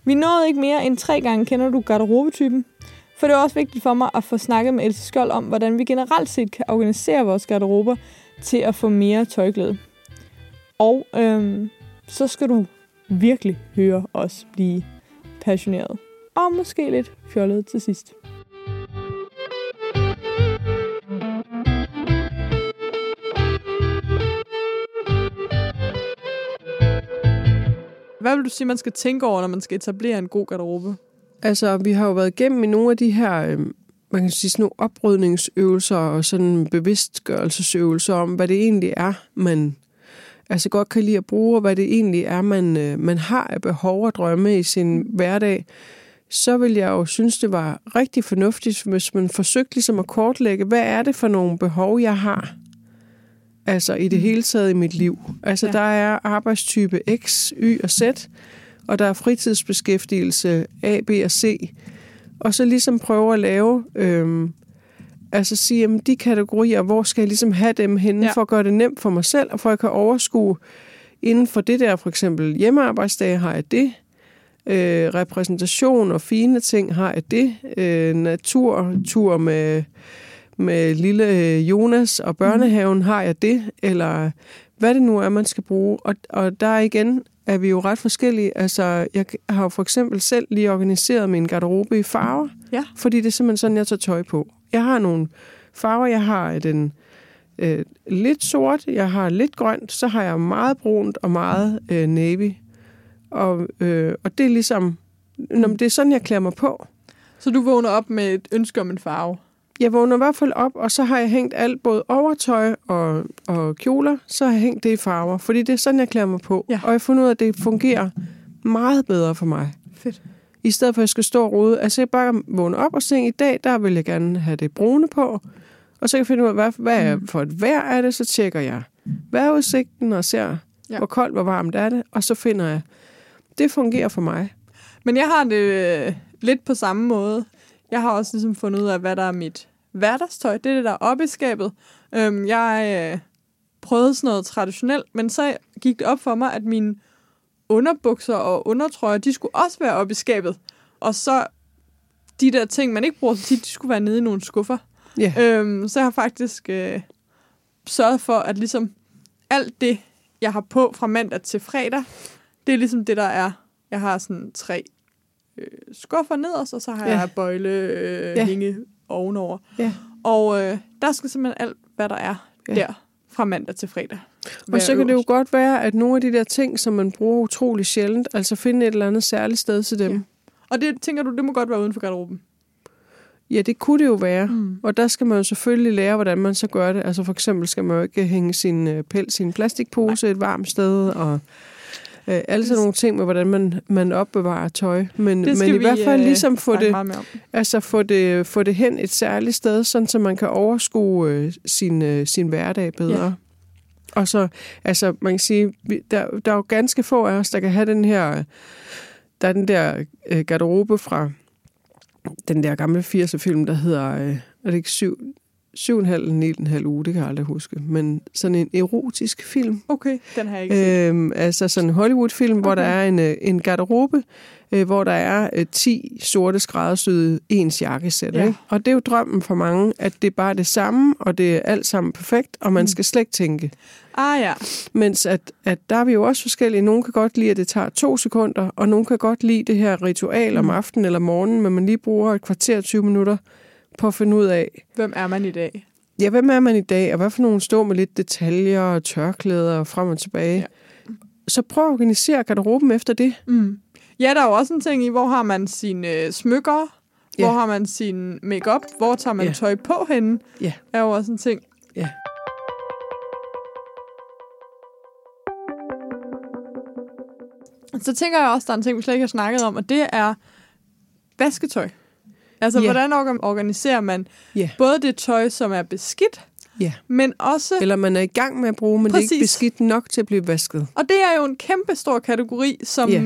Vi nåede ikke mere end tre gange kender du garderobetypen, for det er også vigtigt for mig at få snakket med Else Skjold om, hvordan vi generelt set kan organisere vores garderober til at få mere tøjglæde. Og øhm, så skal du virkelig høre os blive passioneret. Og måske lidt fjollet til sidst. Hvad vil du sige, man skal tænke over, når man skal etablere en god garderobe? Altså, vi har jo været igennem i nogle af de her, øh, man kan sige, sådan nogle oprydningsøvelser og sådan bevidstgørelsesøvelser om, hvad det egentlig er, man altså godt kan lide at bruge, og hvad det egentlig er, man, øh, man har af behov og drømme i sin hverdag, så vil jeg jo synes, det var rigtig fornuftigt, hvis man forsøgte ligesom at kortlægge, hvad er det for nogle behov, jeg har? Altså i det hele taget i mit liv. Altså Ja. der er arbejdstype X, Y og Z, og der er fritidsbeskæftigelse A, B og C. Og så ligesom prøve at lave, øhm, altså sige, jamen de kategorier, hvor skal jeg ligesom have dem henne, Ja. ja. for at gøre det nemt for mig selv, og for at jeg kan overskue inden for det der, for eksempel hjemmearbejdsdage har jeg det, øh, repræsentation og fine ting har jeg det, øh, naturtur med, med lille øh, Jonas og børnehaven har jeg det, eller hvad det nu er, man skal bruge. Og, og der igen er vi jo ret forskellige. Altså, jeg har jo for eksempel selv lige organiseret min garderobe i farver, Ja. fordi det er simpelthen sådan, jeg tager tøj på. Jeg har nogle farver, jeg har den øh, lidt sort, jeg har lidt grønt, så har jeg meget brunt og meget øh, navy. Og, øh, og det er ligesom, når det er sådan, jeg klæder mig på. Så du vågner op med et ønske om en farve? Jeg vågner i hvert fald op, og så har jeg hængt alt, både overtøj og, og kjoler, så har jeg hængt det i farver, fordi det er sådan, jeg klæder mig på. Ja. Og jeg har fundet ud af, at det fungerer meget bedre for mig. Fedt. I stedet for, at jeg skal stå og rode. Altså, jeg bare vågne op og tænke, i dag, der vil jeg gerne have det brune på. Og så kan jeg finde ud af, hvad, hvad er for et vejr er det, så tjekker jeg vejrudsigten og ser, Ja. Ja. Hvor koldt, hvor varmt er det? Og så finder jeg, det fungerer for mig. Men jeg har det øh, lidt på samme måde. Jeg har også ligesom fundet ud af, hvad der er mit hverdagstøj. Det er det, der er oppe i skabet. Øhm, jeg øh, prøvede sådan noget traditionelt, men så gik det op for mig, at mine underbukser og undertrøjer, de skulle også være oppe i skabet. Og så de der ting, man ikke bruger så tit, de skulle være nede i nogle skuffer. Ja. Øhm, så jeg har faktisk øh, sørget for, at ligesom alt det, jeg har på fra mandag til fredag, det er ligesom det, der er. Jeg har sådan tre øh, skuffer nederst, og så har Ja. jeg bøjle øh, Ja. hænge ovenover. Ja. Og øh, der skal simpelthen alt, hvad der er Ja. der fra mandag til fredag. Og så kan det jo godt være, at nogle af de der ting, som man bruger utrolig sjældent, altså finde et eller andet særligt sted til dem. Ja. Og det tænker du, det må godt være uden for garderoben. ja det kunne det jo være. Mm. Og der skal man jo selvfølgelig lære, hvordan man så gør det. Altså for eksempel skal man jo ikke hænge sin øh, pels i en plastikpose et varmt sted, og øh, alle sådan nogle ting med, hvordan man, man opbevarer tøj. Men, men i vi, hvert fald øh, ligesom få det, altså få det, få det hen et særligt sted, sådan så man kan overskue øh, sin, øh, sin hverdag bedre. Ja. Og så, altså man kan sige, der, der er jo ganske få af os, der kan have den her, der er den der øh, garderobe fra den der gamle 80'er-film, der hedder, øh, er det ikke syv, syv og en halv, ni og en halv uge, det kan jeg aldrig huske, men sådan en erotisk film, Okay, den har jeg ikke set. Øhm, altså sådan en Hollywood-film, okay. hvor der er en, øh, en garderobe, øh, hvor der er øh, 10 sorte skræddersyede ens jakkesæt. Ja. Ikke? Og det er jo drømmen for mange, at det er bare det samme, og det er alt sammen perfekt, og man Mm. skal slet ikke tænke. Ah ja, Mens at, at der er vi jo også forskellige. Nogle kan godt lide, at det tager to sekunder, og nogle kan godt lide det her ritual om Mm. aftenen eller morgenen, men man lige bruger et kvarter 20 minutter på at finde ud af, hvem er man i dag? ja, hvem er man i dag, og hvad for nogle står med lidt detaljer og tørklæder og frem og tilbage. Ja. Så prøv at organisere garderoben efter det. Mm. Ja, der er jo også en ting i, hvor har man sine øh, smykker, Ja. hvor har man sin makeup, hvor tager man Ja. tøj på henne, Ja. er jo også en ting. Ja. Så tænker jeg også, der er en ting, vi slet ikke har snakket om, og det er vasketøj. Altså, Ja. hvordan orga- organiserer man Ja. både det tøj, som er beskidt, Ja. men også... Eller man er i gang med at bruge, men Præcis. det er ikke beskidt nok til at blive vasket. Og det er jo en kæmpe stor kategori, som Ja.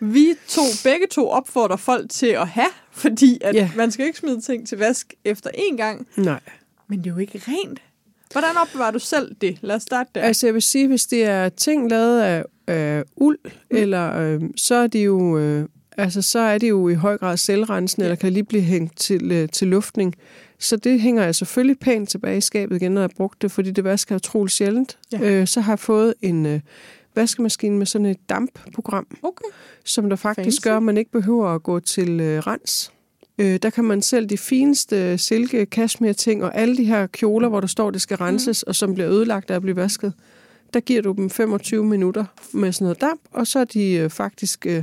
vi to, begge to opfordrer folk til at have, fordi at Ja. man skal ikke smide ting til vask efter én gang, Nej. men det er jo ikke rent. Hvordan opbevarer du selv det? Lad os starte der. Altså jeg vil sige, hvis det er ting lavet af, af uld, mm. eller øh, så er de jo... Øh, Altså, så er det jo i høj grad selvrensende, Ja. eller kan lige blive hængt til, øh, til luftning. Så det hænger jeg selvfølgelig pænt tilbage i skabet igen, når jeg har brugt det, fordi det vasker utroligt sjældent. Ja. Øh, så har jeg fået en øh, vaskemaskine med sådan et dampprogram, Okay. som der faktisk Fancy. gør, at man ikke behøver at gå til øh, rens. Øh, der kan man selv de fineste silke, cashmere ting og alle de her kjoler, hvor der står, det skal renses, mm. og som bliver ødelagt af at blive vasket. Der giver du dem 25 minutter med sådan noget damp, og så er de øh, faktisk øh,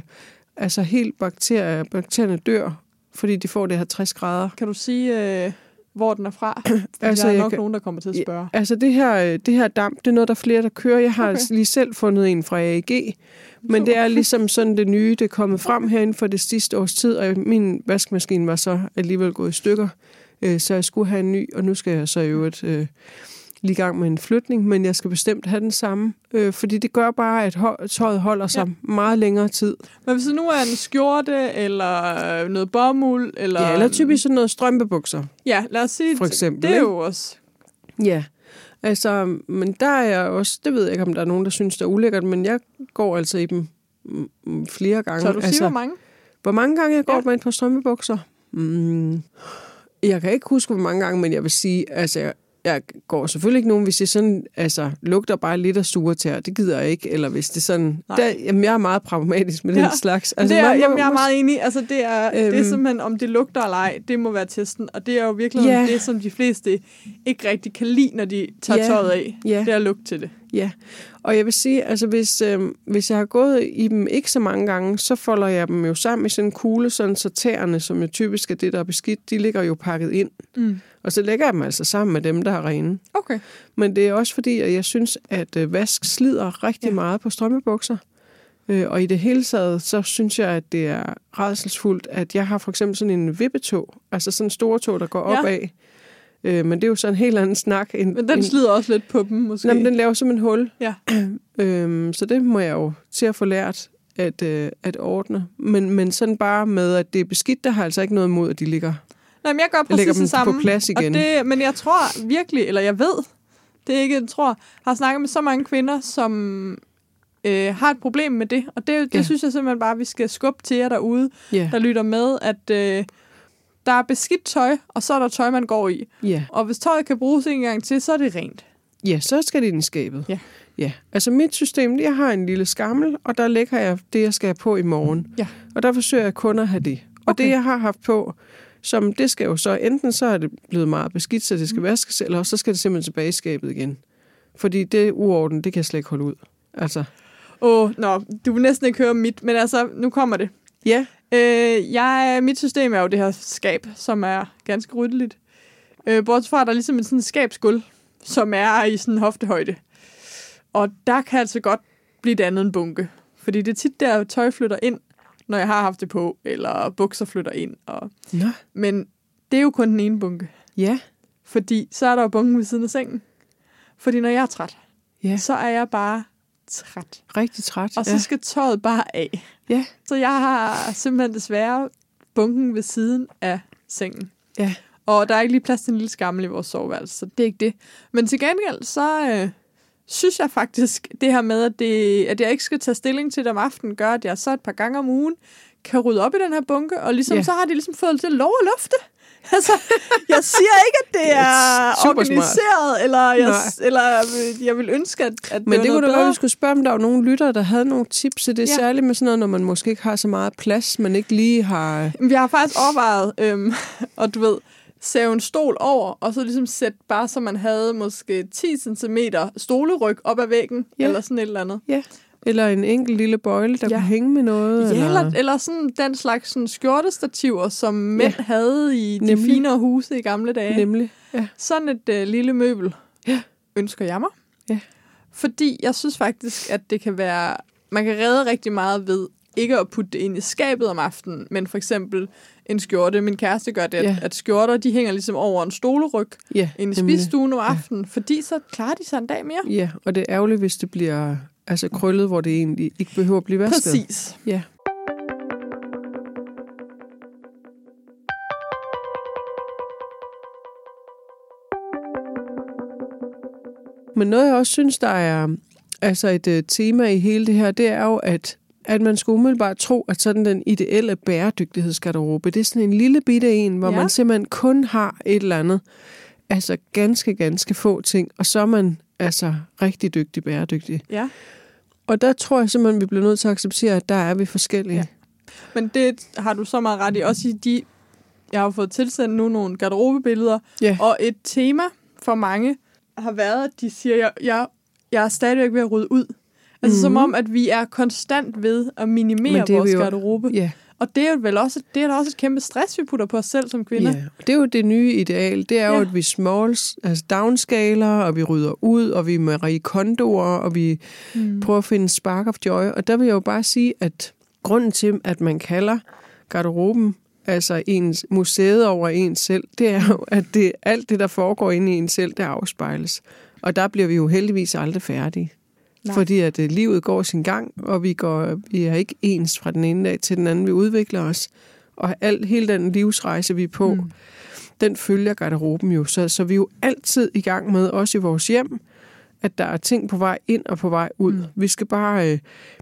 altså helt bakterier, bakterierne dør, fordi de får det her 60 grader. Kan du sige, øh, hvor den er fra? (clears throat) Altså, der er nok kan- nogen, der kommer til at spørge. Altså det her, øh, det her damp, det er noget, der er flere, der kører. Jeg har Okay. okay. lige selv fundet en fra AEG, men det er ligesom sådan det nye, det er kommet frem herinde for det sidste års tid, og min vaskemaskine var så alligevel gået i stykker, øh, så jeg skulle have en ny, og nu skal jeg så i øvrigt øh, lige i gang med en flytning, men jeg skal bestemt have den samme, øh, fordi det gør bare, at tøjet holder sig ja. meget længere tid. Men hvis det nu er en skjorte, eller noget bomuld, eller... Ja, eller typisk sådan noget strømpebukser. Ja, lad os sige, For eksempel, det er jo også... Ja, altså, men der er jeg også, det ved jeg ikke, om der er nogen, der synes, det er ulækkert, men jeg går altså i dem flere gange. Så du siger, altså, hvor mange? hvor mange gange jeg går ja. med et par strømpebukser? Mm, jeg kan ikke huske, hvor mange gange, men jeg vil sige, altså, jeg, går selvfølgelig ikke nogen, hvis det sådan, altså, lugter bare lidt af sure tær. Det gider jeg ikke. Eller hvis det sådan... Nej. Der, jamen, jeg er meget pragmatisk med Ja. den slags. Altså, det er, man jamen, jeg er meget enig. Altså, det er, øhm, det er Øhm. simpelthen, om det lugter eller ej, det må være testen. Og det er jo virkelig Ja. det, som de fleste ikke rigtig kan lide, når de tager Ja. tøjet af. Ja. Det er lugt til det. Ja, og jeg vil sige, altså hvis, øh, hvis jeg har gået i dem ikke så mange gange, så folder jeg dem jo sammen i sådan en kugle, sådan så tæerne, som jo typisk er det, der er beskidt, de ligger jo pakket ind. Mm. Og så lægger jeg dem altså sammen med dem, der er rene. Okay. Men det er også fordi, at jeg synes, at øh, vask slider rigtig Ja. meget på strømpebukser. Øh, og i det hele taget, så synes jeg, at det er rædselsfuldt, at jeg har for eksempel sådan en vippetog, altså sådan en store tog, der går Ja. opad. Øh, men det er jo så en helt anden snak. End, Men den slider også lidt på dem, måske. Jamen, den laver simpelthen hul. Ja. (clears throat) øhm, så det må jeg jo til at få lært at, øh, at ordne. Men, men sådan bare med, at det er beskidt, der har altså ikke noget imod, at de ligger. Nej, men jeg gør Jeg præcis det dem på samme. plads igen. Og det, men jeg tror virkelig, eller jeg ved, det er ikke, jeg tror, har snakket med så mange kvinder, som øh, har et problem med det. Og det, det Ja. synes jeg simpelthen bare, vi skal skubbe til jer derude, Ja, der lytter med, at øh, der er beskidt tøj, og så er der tøj, man går i. ja. Og hvis tøjet kan bruges en gang til, så er det rent. ja, så skal det ind i skabet. Ja. Ja, altså mit system, jeg har en lille skammel, og der lægger jeg det, jeg skal have på i morgen. Ja. Og der forsøger jeg kun at have det. Og Okay. det, jeg har haft på, som det skal jo så, enten så er det blevet meget beskidt, så det skal vaskes, eller også så skal det simpelthen tilbage i skabet igen. Fordi det uorden, det kan jeg slet ikke holde ud. Altså, Åh, oh, nå, du vil næsten ikke høre mit, men altså, nu kommer det. ja, Øh, jeg, mit system er jo det her skab, som er ganske ryddeligt. Øh, bortset fra, at der er ligesom en sådan skabsgulv, som er i sådan en hoftehøjde. Og der kan altså godt blive det andet en bunke. Fordi det er tit der, tøj flytter ind, når jeg har haft det på, eller bukser flytter ind. Og... Nå. Men det er jo kun den ene bunke. ja, Fordi så er der jo bunken ved siden af sengen. Fordi når jeg er træt, ja, så er jeg bare træt. rigtig træt. Og så ja. skal tøjet bare af. Ja. Så jeg har simpelthen desværre bunken ved siden af sengen. Ja. Og der er ikke lige plads til en lille skammel i vores soveværelse, så det er ikke det. Men til gengæld, så øh, synes jeg faktisk, det her med, at, det, at jeg ikke skal tage stilling til det om aftenen, gør, at jeg så et par gange om ugen kan rydde op i den her bunke, og ligesom, ja. så har de ligesom fået til lov at lufte. (laughs) Altså, jeg siger ikke, at det er Super smart. organiseret, eller jeg, Nej. eller jeg vil ønske, at, at Men det, det kunne da være, bedre. vi skulle spørge, om der var nogle lyttere, der havde nogle tips til det. Ja. Ja. Særligt med sådan noget, når man måske ikke har så meget plads, man ikke lige har... Vi har faktisk overvejet, øhm, (laughs) og du ved, save en stol over, og så ligesom sætte bare, så man havde måske 10 cm stoleryg op ad væggen, Ja. eller sådan et eller andet. Ja. Eller en enkelt lille bøjle, der ja. Kunne hænge med noget. Ja, eller, eller sådan den slags sådan skjortestativer, som mænd Ja. havde i de Nemlig. finere huse i gamle dage. Nemlig. Ja. Sådan et øh, lille møbel Ja. ønsker jeg mig. Ja. Fordi jeg synes faktisk, at det kan være... Man kan redde rigtig meget ved ikke at putte det ind i skabet om aftenen, men for eksempel en skjorte. Min kæreste gør det, at, Ja. at skjorter de hænger ligesom over en stoleryg Ja, inde i spisestuen om aftenen, fordi så klarer de sig en dag mere. Ja, og det er ærgerligt, hvis det bliver altså krøllet, hvor det egentlig ikke behøver at blive vasket. Præcis. Ja. Men noget, jeg også synes, der er altså et uh, tema i hele det her, det er jo, at, at man skulle umiddelbart tro, at sådan den ideelle bæredygtighedsgarderobe, det er sådan en lille bitte en, hvor ja. Man simpelthen kun har et eller andet, altså ganske, ganske få ting, og så er man altså rigtig dygtig bæredygtig. Ja. Og der tror jeg simpelthen, vi bliver nødt til at acceptere, at der er vi forskellige. Ja. Men det har du så meget ret i. Også i de... Jeg har fået tilsendt nu nogle garderobebilleder, Ja. og et tema for mange har været, at de siger, jeg, jeg, jeg er stadigvæk ved at rydde ud. Altså mm-hmm. som Mhm. om, at vi er konstant ved at minimere er vores jo- garderobe. Ja, Og det er jo vel også, det er da også et kæmpe stress, vi putter på os selv som kvinder. ja. Og det er jo det nye ideal. Det er jo, Ja. at vi smalls, altså downskaler, og vi rydder ud, og vi er Marie Kondoer, og vi mm. prøver at finde spark of joy. Og der vil jeg jo bare sige, at grunden til, at man kalder garderoben altså ens museet over ens selv, det er jo, at det, alt det, der foregår inde i en selv, det afspejles. Og der bliver vi jo heldigvis aldrig færdige. Nej. Fordi at uh, livet går sin gang, og vi, går, vi er ikke ens fra den ene dag til den anden. Vi udvikler os. Og alt, hele den livsrejse, vi er på, mm. den følger garderoben jo. Så, så vi er jo altid i gang med, også i vores hjem, at der er ting på vej ind og på vej ud. Mm. Vi skal bare øh,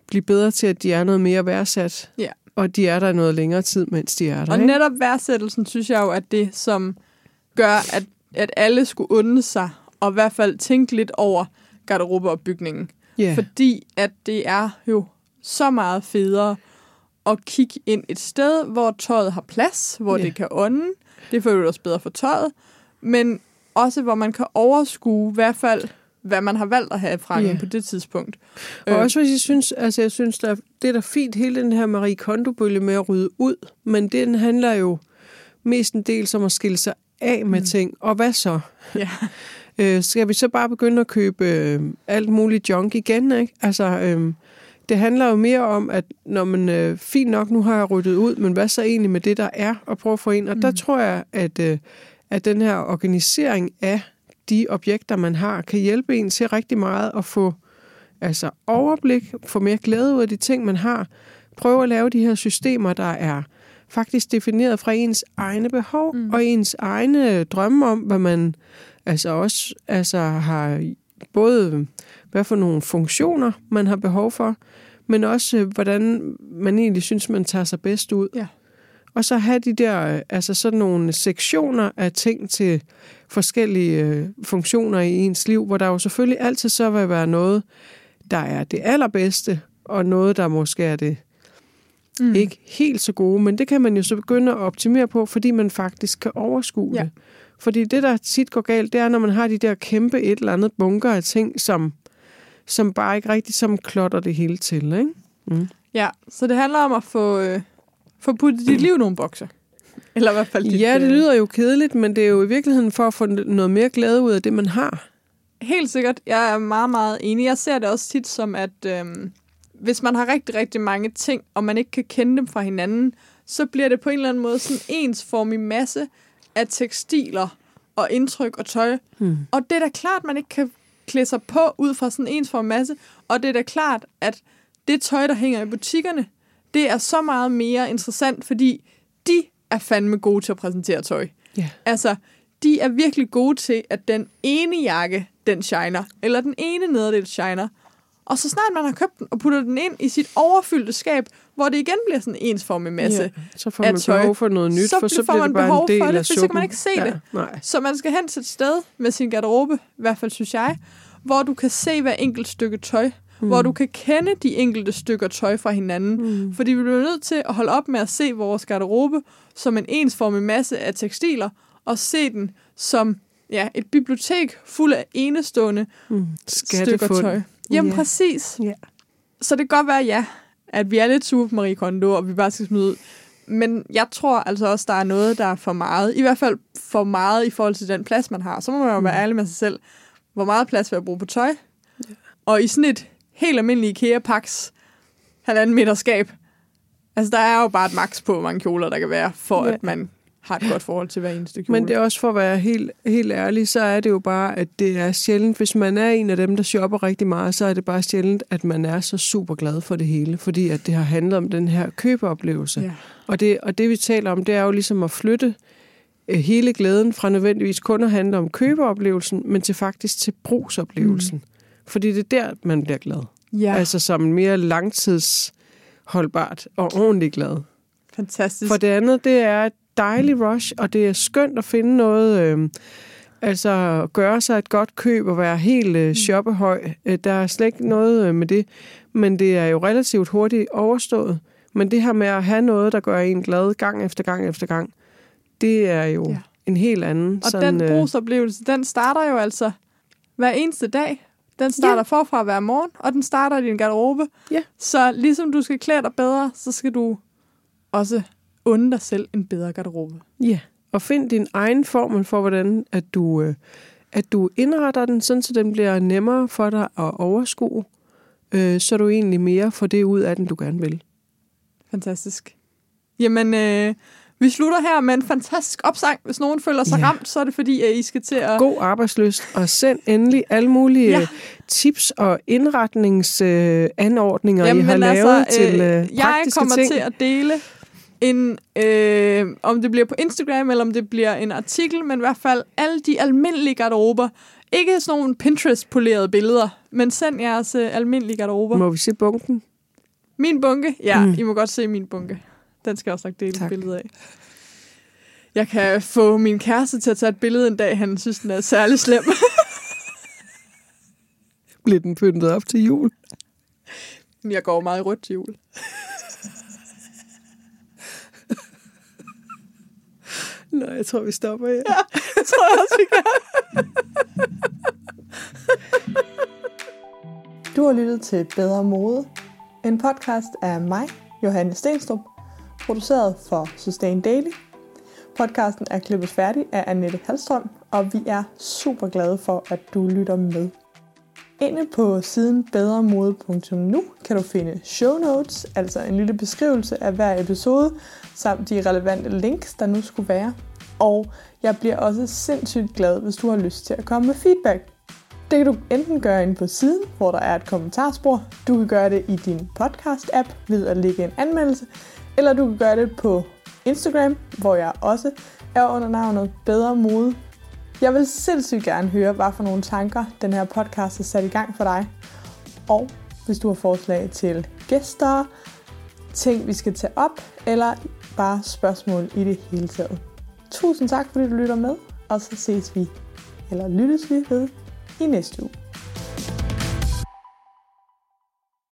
blive bedre til, at de er noget mere værdsat. Ja. Og de er der noget længere tid, mens de er der. Og ikke? netop værdsættelsen, synes jeg jo, at det, som gør, at, at alle skulle unde sig, og i hvert fald tænke lidt over garderobeopbygningen. Ja. Fordi at det er jo så meget federe at kigge ind et sted, hvor tøjet har plads, hvor Ja. det kan ånde. Det får jo også bedre for tøjet. Men også, hvor man kan overskue i hvert fald, hvad man har valgt at have frakken Ja. på det tidspunkt. Og også hvis jeg synes, altså jeg synes, der, det er da fint, hele den her Marie Kondo-bølge med at rydde ud, men den handler jo mest en del som at skille sig af med mm. ting. Og hvad så? Ja. (laughs) Øh, skal vi så bare begynde at købe øh, alt muligt junk igen? Ikke? Altså, øh, det handler jo mere om, at når man øh, fint nok, nu har jeg ryddet ud, men hvad så egentlig med det, der er, og prøve at få ind? Og mm. der tror jeg, at, øh, at den her organisering af de objekter, man har, kan hjælpe en til rigtig meget at få altså overblik, få mere glæde ud af de ting, man har. Prøve at lave de her systemer, der er faktisk defineret fra ens egne behov mm. og ens egne drømme om, hvad man altså også altså har både hvad for nogle funktioner man har behov for, men også øh, hvordan man egentlig synes, man tager sig bedst ud. Ja. Og så have de der, altså sådan nogle sektioner af ting til forskellige øh, funktioner i ens liv, hvor der jo selvfølgelig altid så vil være noget, der er det allerbedste, og noget, der måske er det mm. ikke helt så gode. Men det kan man jo så begynde at optimere på, fordi man faktisk kan overskue Ja. det. Fordi det, der tit går galt, det er, når man har de der kæmpe et eller andet bunker af ting, som, som bare ikke rigtig som klotter det hele til. Ikke? Mm. Ja, så det handler om at få, øh, få puttet dit liv i nogle bokser. Eller i hvert fald dit, Ja, det øh, lyder jo kedeligt, men det er jo i virkeligheden for at få noget mere glæde ud af det, man har. Helt sikkert. Jeg er meget, meget enig. Jeg ser det også tit som, at øhm, hvis man har rigtig, rigtig mange ting, og man ikke kan kende dem fra hinanden, så bliver det på en eller anden måde sådan en ensformig masse af tekstiler og indtryk og tøj. Hmm. Og det er da klart, man ikke kan klæde sig på ud fra sådan en ensformig masse. Og det er da klart, at det tøj, der hænger i butikkerne, det er så meget mere interessant, fordi de er fandme gode til at præsentere tøj. Ja. Altså, de er virkelig gode til, at den ene jakke, den shiner, eller den ene nederdel shiner. Og så snart man har købt den og putter den ind i sit overfyldte skab, hvor det igen bliver sådan en ensformig masse, Ja, så får man tøj. behov for noget nyt, Så for så bliver man det bare behov en del for det, af for så kan suppen. man ikke se ja, det. Nej. Så man skal hen til et sted med sin garderobe, i hvert fald synes jeg, hvor du kan se hver enkelt stykke tøj, mm. hvor du kan kende de enkelte stykker tøj fra hinanden. Mm. Fordi vi bliver nødt til at holde op med at se vores garderobe som en ensformig masse af tekstiler, og se den som ja, et bibliotek fuld af enestående Mm. stykker tøj. Jamen Ja. præcis. Ja. Så det kan godt være, ja, at vi er lidt sure på Marie Kondo, og vi bare skal smide ud. Men jeg tror altså også, der er noget, der er for meget. I hvert fald for meget i forhold til den plads, man har. Så må man jo være ærlig med sig selv. Hvor meget plads vil jeg bruge på tøj? Og i sådan et helt almindeligt IKEA-paks halvanden meter skab, altså der er jo bare et max på, hvor mange kjoler der kan være, for Ja. at man har et godt forhold til hver eneste kjole. Men det er også for at være helt, helt ærlig, så er det jo bare, at det er sjældent, hvis man er en af dem, der shopper rigtig meget, så er det bare sjældent, at man er så super glad for det hele, fordi at det har handlet om den her købeoplevelse. Ja. Og, det, og det vi taler om, det er jo ligesom at flytte øh, hele glæden fra nødvendigvis kun at handle om købeoplevelsen, men til faktisk til brugsoplevelsen. Mm. Fordi det er der, man bliver glad. ja, Altså som mere langtidsholdbart og ordentligt glad. fantastisk. For det andet, det er et dejligt rush, og det er skønt at finde noget, øh, altså gøre sig et godt køb og være helt øh, shoppehøj. Øh, Der er slet ikke noget øh, med det, men det er jo relativt hurtigt overstået. Men det her med at have noget, der gør en glad gang efter gang efter gang, det er jo Ja. en helt anden. Og den øh, brugsoplevelse, den starter jo altså hver eneste dag. Den starter ja. forfra hver morgen, og den starter i din garderobe. Ja. Så ligesom du skal klæde dig bedre, så skal du også unde dig selv en bedre garderobe. Ja, og find din egen formel for, hvordan at du, øh, at du indretter den, sådan så den bliver nemmere for dig at overskue, øh, så du egentlig mere får det ud af den, du gerne vil. Fantastisk. Jamen, øh, vi slutter her med en fantastisk opsang. Hvis nogen føler sig Ja. ramt, så er det fordi, at I skal til at... God arbejdsløst, og send endelig alle mulige Ja. ja. tips og indretningsanordninger, øh, I har lavet altså, til øh, jeg praktiske kommer ting. til at dele en, øh, om det bliver på Instagram, eller om det bliver en artikel, men i hvert fald alle de almindelige garderober. Ikke sådan nogle Pinterest-polerede billeder, men send jeres øh, almindelige garderober. Må vi se bunken? Min bunke? Ja, mm. I må godt se min bunke. Den skal jeg også nok dele Tak. et billede af. Jeg kan få min kæreste til at tage et billede en dag, han synes, den er særlig slem. Bliver den pyntet op til jul? Men jeg går meget i rødt til jul. Nej, jeg tror, vi stopper her. Ja. Det tror jeg også, vi kan. Du har lyttet til Bedre Mode, en podcast af mig, Johanne Stenstrup, produceret for Sustain Daily. Podcasten er klippet færdig af Annette Halstrøm, og vi er super glade for, at du lytter med. Inde på siden bedremode.nu kan du finde show notes, altså en lille beskrivelse af hver episode, samt de relevante links, der nu skulle være. Og jeg bliver også sindssygt glad, hvis du har lyst til at komme med feedback. Det kan du enten gøre inde på siden, hvor der er et kommentarspor. Du kan gøre det i din podcast-app ved at lægge en anmeldelse. Eller du kan gøre det på Instagram, hvor jeg også er under navnet Bedre Mode. Jeg vil sindssygt gerne høre, hvad for nogle tanker den her podcast har sat i gang for dig. Og hvis du har forslag til gæster, ting vi skal tage op, eller bare spørgsmål i det hele taget. Tusind tak, fordi du lytter med, og så ses vi, eller lyttes vi ved i næste uge.